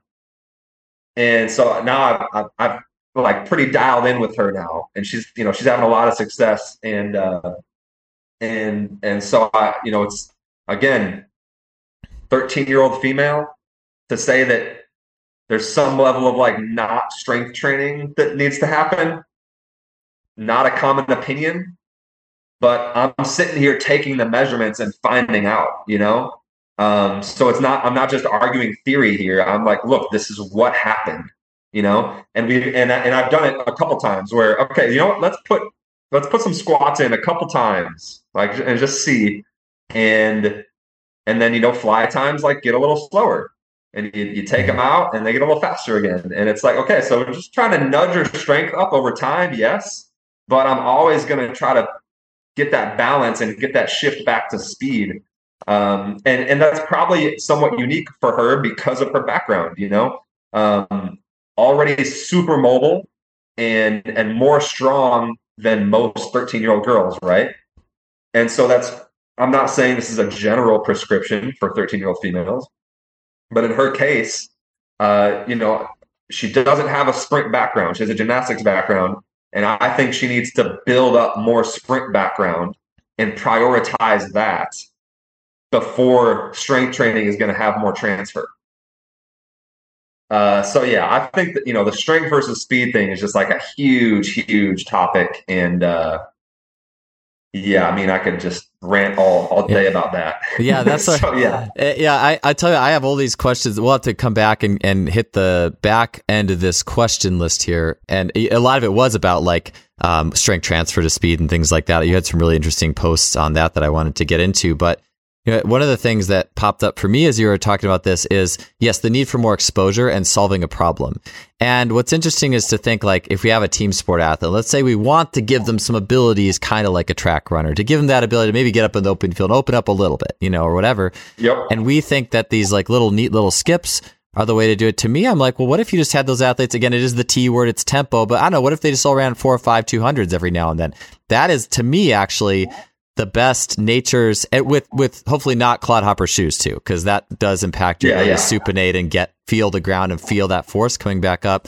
And so now I've, I've, I've like pretty dialed in with her now, and she's you know she's having a lot of success, and uh, and and so I you know it's again, thirteen year old female to say that there's some level of like not strength training that needs to happen. Not a common opinion, but I'm sitting here taking the measurements and finding out, you know? Um, so it's not, I'm not just arguing theory here. I'm like, look, this is what happened, you know? And we, and, and I've done it a couple times where, okay, you know what? Let's put, let's put some squats in a couple times, like, and just see. And, and then, you know, fly times like get a little slower and you, you take them out and they get a little faster again. And it's like, okay, so we're just trying to nudge your strength up over time. Yes. But I'm always going to try to get that balance and get that shift back to speed. Um, and and that's probably somewhat unique for her because of her background. You know, um, already super mobile and and more strong than most 13 year old girls, right? And so that's I'm not saying this is a general prescription for 13 year old females, but in her case, uh, you know, she doesn't have a sprint background. She has a gymnastics background, and I think she needs to build up more sprint background and prioritize that before strength training is going to have more transfer. Uh, so yeah, I think that you know the strength versus speed thing is just like a huge, huge topic, and uh, yeah, I mean, I could just rant all, all day yeah. about that. Yeah, that's so, a, yeah, uh, yeah. I, I tell you, I have all these questions. We'll have to come back and, and hit the back end of this question list here, and a lot of it was about like um, strength transfer to speed and things like that. You had some really interesting posts on that that I wanted to get into, but you know, one of the things that popped up for me as you were talking about this is yes, the need for more exposure and solving a problem. And what's interesting is to think like if we have a team sport athlete, let's say we want to give them some abilities, kind of like a track runner, to give them that ability to maybe get up in the open field, open up a little bit, you know, or whatever. Yep. And we think that these like little neat little skips are the way to do it. To me, I'm like, well, what if you just had those athletes again? It is the T word, it's tempo, but I don't know. What if they just all ran four or five 200s every now and then? That is to me actually the best natures eh, with with hopefully not clodhopper shoes too, because that does impact your yeah, ability yeah. to supinate and get feel the ground and feel that force coming back up.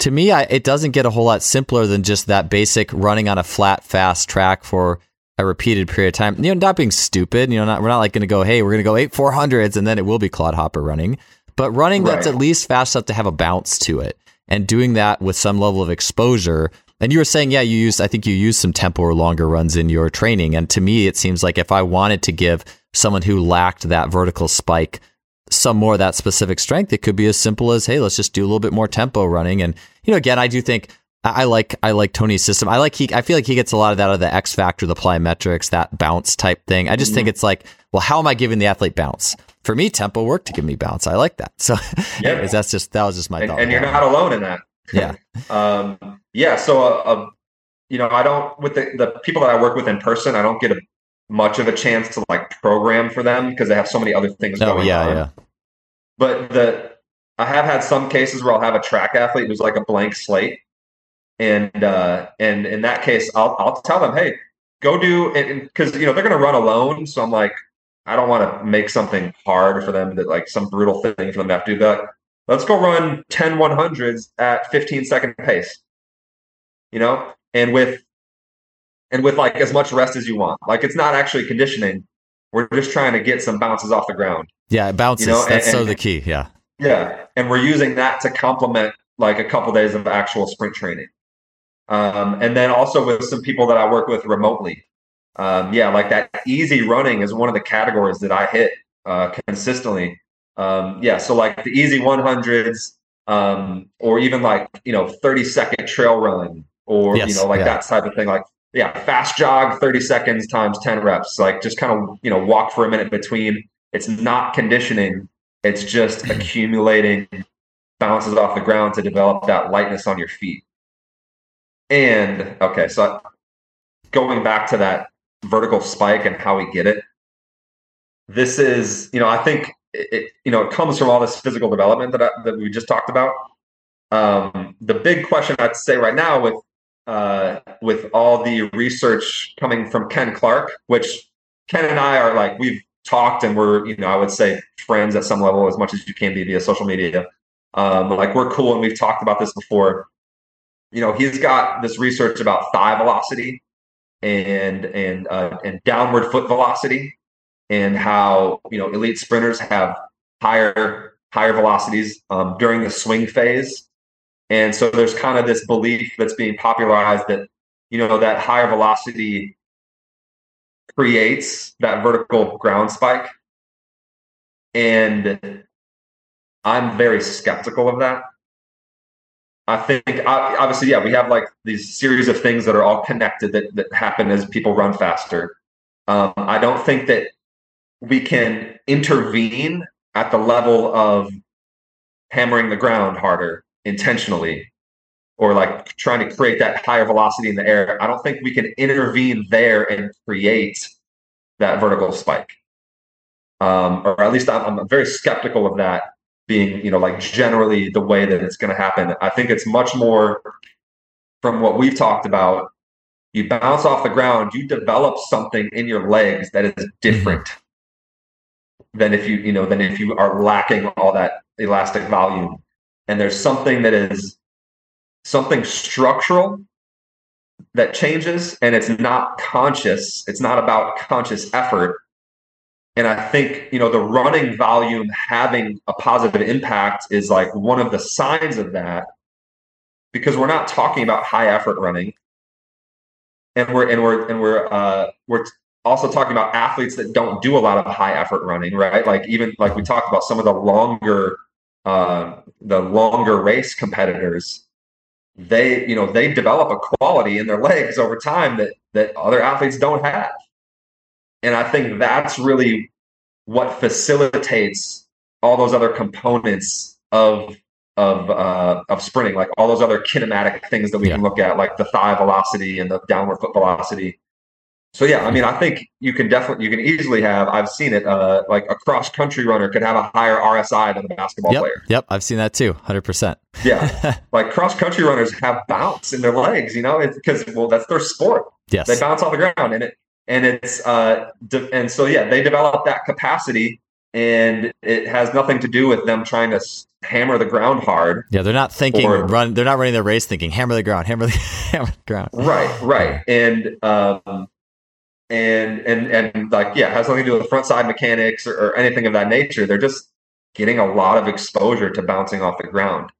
To me, I, it doesn't get a whole lot simpler than just that basic running on a flat, fast track for a repeated period of time. You know, not being stupid. You know, not, we're not like going to go, hey, we're going to go eight four hundreds, and then it will be clodhopper running, but running right. that's at least fast enough to have a bounce to it, and doing that with some level of exposure and you were saying, yeah, you used, I think you used some tempo or longer runs in your training. And to me, it seems like if I wanted to give someone who lacked that vertical spike some more of that specific strength, it could be as simple as, hey, let's just do a little bit more tempo running. And, you know, again, I do think I like I like Tony's system. I like he I feel like he gets a lot of that out of the X factor, the plyometrics, that bounce type thing. I just mm-hmm. think it's like, well, how am I giving the athlete bounce? For me, tempo work to give me bounce. I like that. So yeah. anyways, that's just that was just my and, thought. And you're not alone in that. Yeah. um, yeah. So, uh, uh, you know, I don't with the, the people that I work with in person, I don't get a, much of a chance to like program for them because they have so many other things oh, going yeah, on. Yeah. But the I have had some cases where I'll have a track athlete who's like a blank slate, and uh, and in that case, I'll I'll tell them, hey, go do it because you know they're going to run alone. So I'm like, I don't want to make something hard for them that like some brutal thing for them to have to do. But let's go run 10 100s at 15 second pace you know and with and with like as much rest as you want. Like it's not actually conditioning. We're just trying to get some bounces off the ground. Yeah bounces you know? that's and, so and, the key yeah. Yeah and we're using that to complement like a couple days of actual sprint training. Um, and then also with some people that i work with remotely. Um, yeah like that easy running is one of the categories that i hit uh, consistently um, yeah, so like the easy 100s, um, or even like you know 30 second trail run, or yes, you know like yeah. that type of thing. Like yeah, fast jog 30 seconds times 10 reps. Like just kind of you know walk for a minute between, It's not conditioning. It's just accumulating bounces off the ground to develop that lightness on your feet. And okay, so going back to that vertical spike and how we get it, this is, you know, I think it, you know, it comes from all this physical development that I, that we just talked about. Um, the big question I'd say right now with uh, with all the research coming from Ken Clark, which Ken and I are like we've talked and we're you know I would say friends at some level as much as you can be via social media. Um, like we're cool and we've talked about this before. You know, he's got this research about thigh velocity and and uh, and downward foot velocity and how you know elite sprinters have higher higher velocities um, during the swing phase. And so there's kind of this belief that's being popularized that you know that higher velocity creates that vertical ground spike. And i'm very skeptical of that. I think obviously yeah we have like these series of things that are all connected that, that happen as people run faster. Um, i don't think that we can intervene at the level of hammering the ground harder intentionally or like trying to create that higher velocity in the air. I don't think we can intervene there and create that vertical spike. Um, or at least I'm, I'm very skeptical of that being, you know, like generally the way that it's going to happen. I think it's much more from what we've talked about. You bounce off the ground, you develop something in your legs that is different than if you you know than if you are lacking all that elastic volume. And there's something that is something structural that changes and it's not conscious it's not about conscious effort. And i think you know the running volume having a positive impact is like one of the signs of that because we're not talking about high effort running. And we're and we're and we're uh we're also talking about athletes that don't do a lot of high effort running, right? Like even like we talked about some of the longer uh, the longer race competitors, they you know they develop a quality in their legs over time that that other athletes don't have, and I think that's really what facilitates all those other components of of uh, of sprinting, like all those other kinematic things that we yeah. can look at, like the thigh velocity and the downward foot velocity so yeah, I mean, I think you can definitely you can easily have. I've seen it. Uh, like a cross country runner could have a higher RSI than a basketball yep, player. Yep, I've seen that too. Hundred percent. Yeah, like cross country runners have bounce in their legs. You know, because well, that's their sport. Yes, they bounce off the ground, and it and it's uh, de- and so yeah, they develop that capacity, and it has nothing to do with them trying to hammer the ground hard. Yeah, they're not thinking or, run. They're not running their race thinking hammer the ground, hammer the hammer the ground. Right, right, and um and and and like yeah, has nothing to do with front side mechanics or, or anything of that nature. They're just getting a lot of exposure to bouncing off the ground,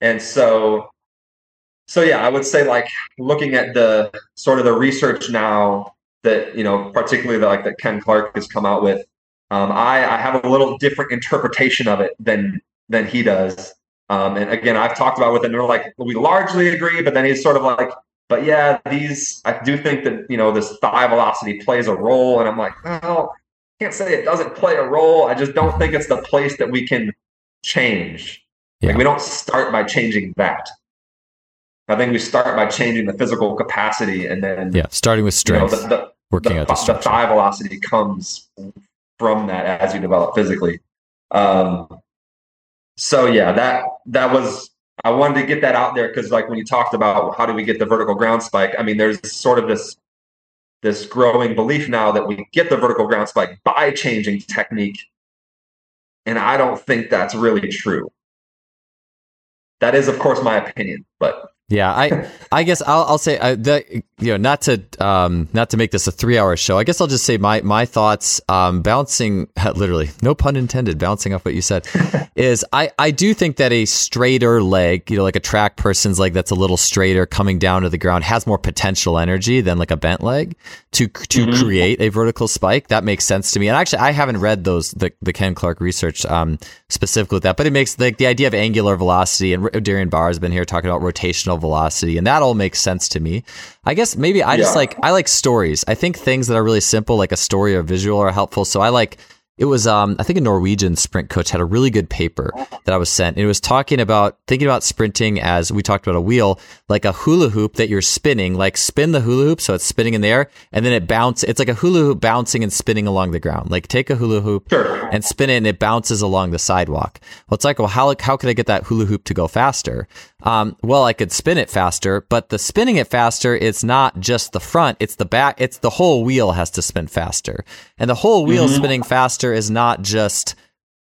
and so so yeah, I would say like looking at the sort of the research now that you know, particularly the, like that Ken Clark has come out with. Um, I, I have a little different interpretation of it than than he does. Um, and again, I've talked about with him. They're like we largely agree, but then he's sort of like, but yeah, these I do think that you know this thigh velocity plays a role, and I'm like, well, I can't say it doesn't play a role. I just don't think it's the place that we can change. Yeah. Like we don't start by changing that. I think we start by changing the physical capacity, and then yeah, starting with strength, you know, the, the, working the, out the, the thigh velocity comes from that as you develop physically. Um, so yeah, that that was I wanted to get that out there because, like, when you talked about how do we get the vertical ground spike, I mean, there's sort of this this growing belief now that we get the vertical ground spike by changing technique, and I don't think that's really true. That is, of course, my opinion, but yeah, I I guess I'll I'll say uh, that you know not to um not to make this a three hour show. I guess I'll just say my my thoughts um bouncing literally no pun intended bouncing off what you said is I I do think that a straighter leg you know like a track person's leg that's a little straighter coming down to the ground has more potential energy than like a bent leg to to mm-hmm. create a vertical spike. That makes sense to me. And actually, I haven't read those the the Ken Clark research um specifically with that, but it makes like the idea of angular velocity and Darian Barr has been here talking about rotational velocity, and that all makes sense to me. I guess maybe I just like I like stories. I think things that are really simple, like a story or visual, are helpful. So I like it was um, I think a Norwegian sprint coach had a really good paper that I was sent. It was talking about thinking about sprinting as we talked about a wheel, like a hula hoop that you're spinning, like spin the hula hoop so it's spinning in the air and then it bounces. It's like a hula hoop bouncing and spinning along the ground. Like take a hula hoop Sure. and spin it and it bounces along the sidewalk. Well, it's like, well, how how could I get that hula hoop to go faster? Um, well, I could spin it faster, but the spinning it faster, it's not just the front, it's the back, it's the whole wheel has to spin faster. And the whole wheel spinning faster is not just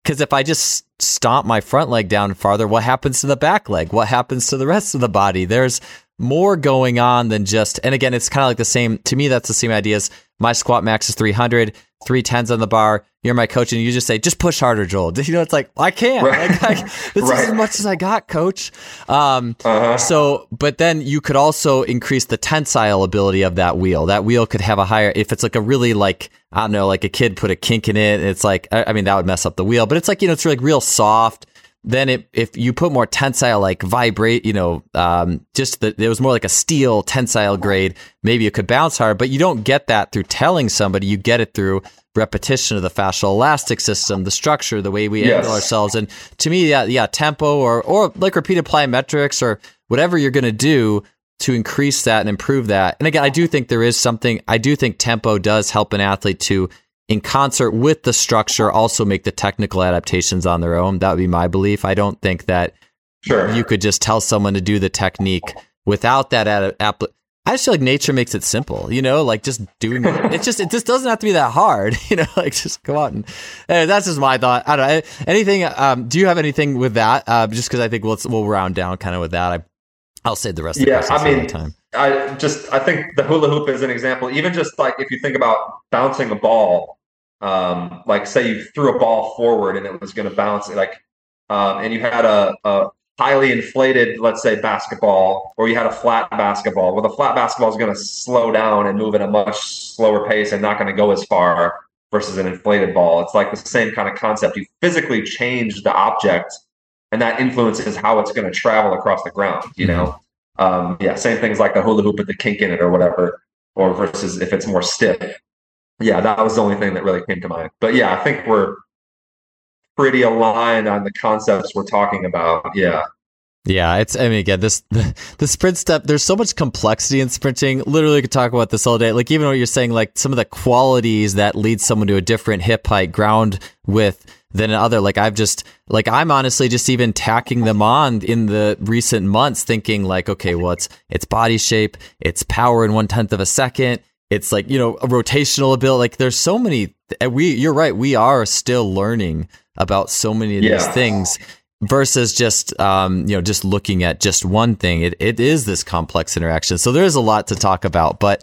because if I just stomp my front leg down farther, what happens to the back leg? What happens to the rest of the body? There's more going on than just, and again, it's kind of like the same, to me, that's the same idea as my squat max is 300, three tens on the bar. You're my coach, and you just say, just push harder, Joel. You know, it's like, I can't. Right. Like, I, this is as much as I got, coach. Um, Uh-huh. so, but then you could also increase the tensile ability of that wheel. That wheel could have a higher, if it's like a really like, I don't know, like a kid put a kink in it. It's like, I, I mean, that would mess up the wheel, but it's like, you know, it's like real soft. Then it, if you put more tensile, like vibrate, you know, um, just that it was more like a steel tensile grade, maybe it could bounce hard, but you don't get that through telling somebody. You get it through repetition of the fascial elastic system, the structure, the way we Yes. angle ourselves. And to me, yeah, yeah, tempo or or like repeated plyometrics or whatever you're going to do to increase that and improve that. And again, I do think there is something. I do think tempo does help an athlete to, in concert with the structure, also make the technical adaptations on their own. That would be my belief. I don't think that Sure. you could just tell someone to do the technique without that ad- app. I just feel like nature makes it simple, you know, like just doing it. It's just, it just doesn't have to be that hard, you know, like just go out and uh, that's just my thought. I don't know. Anything, um, do you have anything with that? Uh, just because I think we'll, we'll round down kind of with that. I, I'll save the rest of the Yeah, I mean, time. I just I think the hula hoop is an example. Even just like if you think about bouncing a ball, um, like say you threw a ball forward and it was going to bounce, like, um, and you had a, a highly inflated, let's say basketball, or you had a flat basketball. Well, the flat basketball is going to slow down and move at a much slower pace and not going to go as far versus an inflated ball. It's like the same kind of concept. You physically change the object, and that influences how it's going to travel across the ground. You know. Um, yeah, same things like the hula hoop with the kink in it or whatever, or versus if it's more stiff. Yeah, that was the only thing that really came to mind. But yeah, I think we're pretty aligned on the concepts we're talking about. Yeah. Yeah, it's. I mean, again, this the, sprint step. There's so much complexity in sprinting. Literally, could talk about this all day. Like even what you're saying, like some of the qualities that lead someone to a different hip height, ground width than another. Like I've just, like I'm honestly just even tacking them on in the recent months, thinking like, okay, well, it's it's body shape, it's power in one tenth of a second. It's like you know a rotational ability. Like there's so many. We, you're right. We are still learning about so many of these Yeah. things versus just um, you know just looking at just one thing. It it is this complex interaction. So there is a lot to talk about, but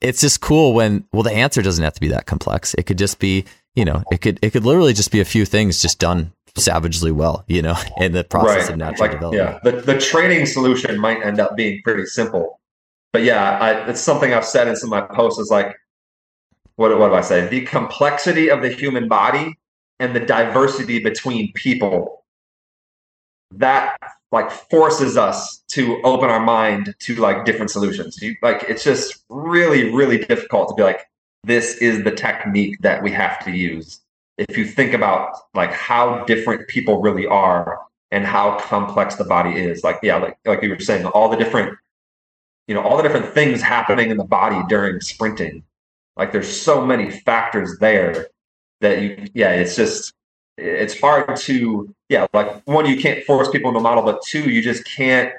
it's just cool when well the answer doesn't have to be that complex. It could just be you know it could it could literally just be a few things just done savagely well. You know in the process of natural like, development. Yeah. The, the training solution might end up being pretty simple. But yeah, I, it's something I've said in some of my posts is like, what, what do I say? The complexity of the human body and the diversity between people that like forces us to open our mind to like different solutions. You, like it's just really, really difficult to be like, this is the technique that we have to use. If you think about like how different people really are and how complex the body is, like yeah, like like you were saying, all the different, you know, all the different things happening in the body during sprinting. Like there's so many factors there that you, yeah, it's just it's hard to yeah like one you can't force people into a model but two you just can't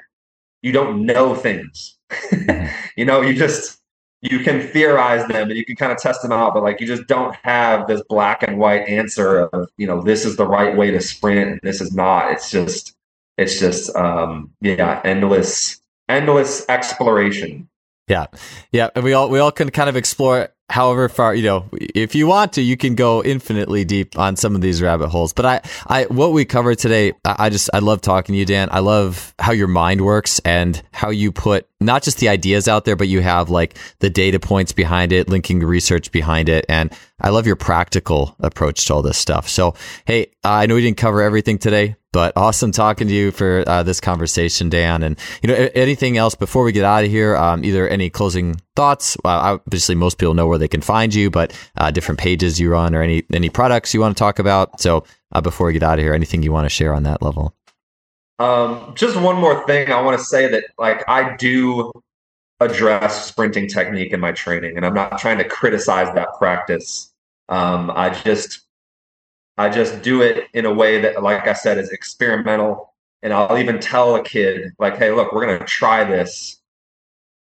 you don't know things. You know you just you can theorize them and you can kind of test them out but like you just don't have this black and white answer of you know this is the right way to sprint and this is not. It's just it's just um yeah endless endless exploration. Yeah, yeah, and we all we all can kind of explore however far you know if you want to you can go infinitely deep on some of these rabbit holes. But i i what we covered today i just i love talking to you dan. I love how your mind works and how you put not just the ideas out there but you have like the data points behind it linking research behind it. And i love your practical approach to all this stuff. So hey i know we didn't cover everything today But awesome talking to you for uh, this conversation, Dan. And you know, anything else before we get out of here? Um, either any closing thoughts? Obviously, most people know where they can find you, but uh, different pages you run or any any products you want to talk about. So uh, before we get out of here, anything you want to share on that level? Um, just one more thing. I want to say that like I do address sprinting technique in my training, and I'm not trying to criticize that practice. Um, I just I just do it in a way that, like I said, is experimental. And I'll even tell a kid, like, hey, look, we're gonna try this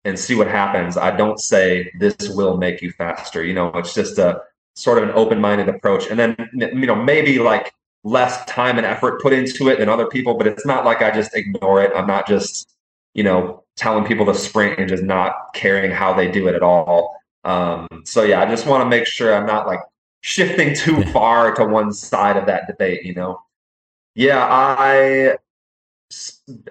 and see what happens. I don't say this will make you faster. You know, it's just a sort of an open-minded approach. And then you know, maybe like less time and effort put into it than other people, but it's not like I just ignore it. I'm not just, you know, telling people to sprint and just not caring how they do it at all. Um, so yeah, I just want to make sure I'm not like shifting too far to one side of that debate, you know. Yeah, I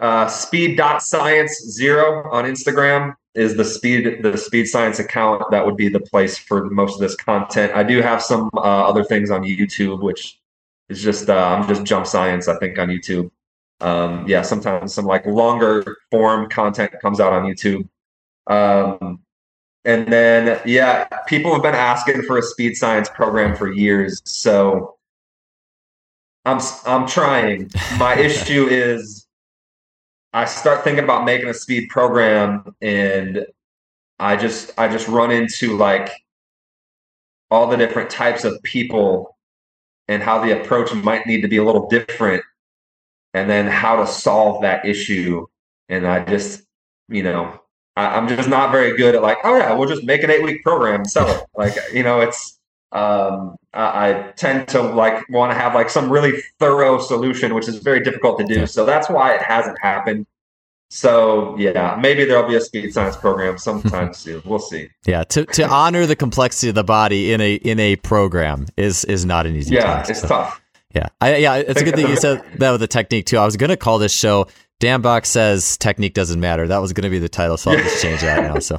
uh, speed dot science zero on Instagram is the speed the speed science account that would be the place for most of this content. I do have some uh, other things on YouTube, which is just uh, I'm just jump science. I think on YouTube. Um, yeah, sometimes some like longer form content comes out on YouTube. Um, and then yeah, people have been asking for a speed science program for years. So I'm I'm trying. My issue is I start thinking about making a speed program and I just I just run into like all the different types of people and how the approach might need to be a little different and then how to solve that issue and i just you know I, am just not very good at like oh yeah we'll just make an eight week program and sell it like you know it's um, I, I, tend to like want to have like some really thorough solution which is very difficult to do so that's why it hasn't happened so yeah, maybe there'll be a speed science program sometime soon. We'll see. Yeah, to, to honor the complexity of the body in a in a program is is not an easy. Yeah, task, it's so. tough. Yeah, I, yeah, it's a good thing you said that with the technique too. I was going to call this show Dan Bach says technique doesn't matter. That was going to be the title, so I'll just change that now. So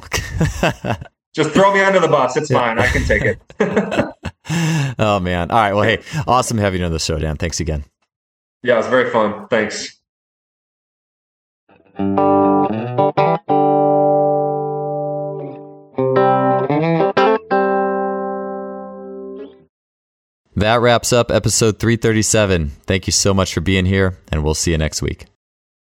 just throw me under the bus. It's fine. I can take it. oh man! All right. Well, hey, awesome having you on the show, Dan. Thanks again. Yeah, it was very fun. Thanks. That wraps up episode 337. Thank you so much for being here, and we'll see you next week.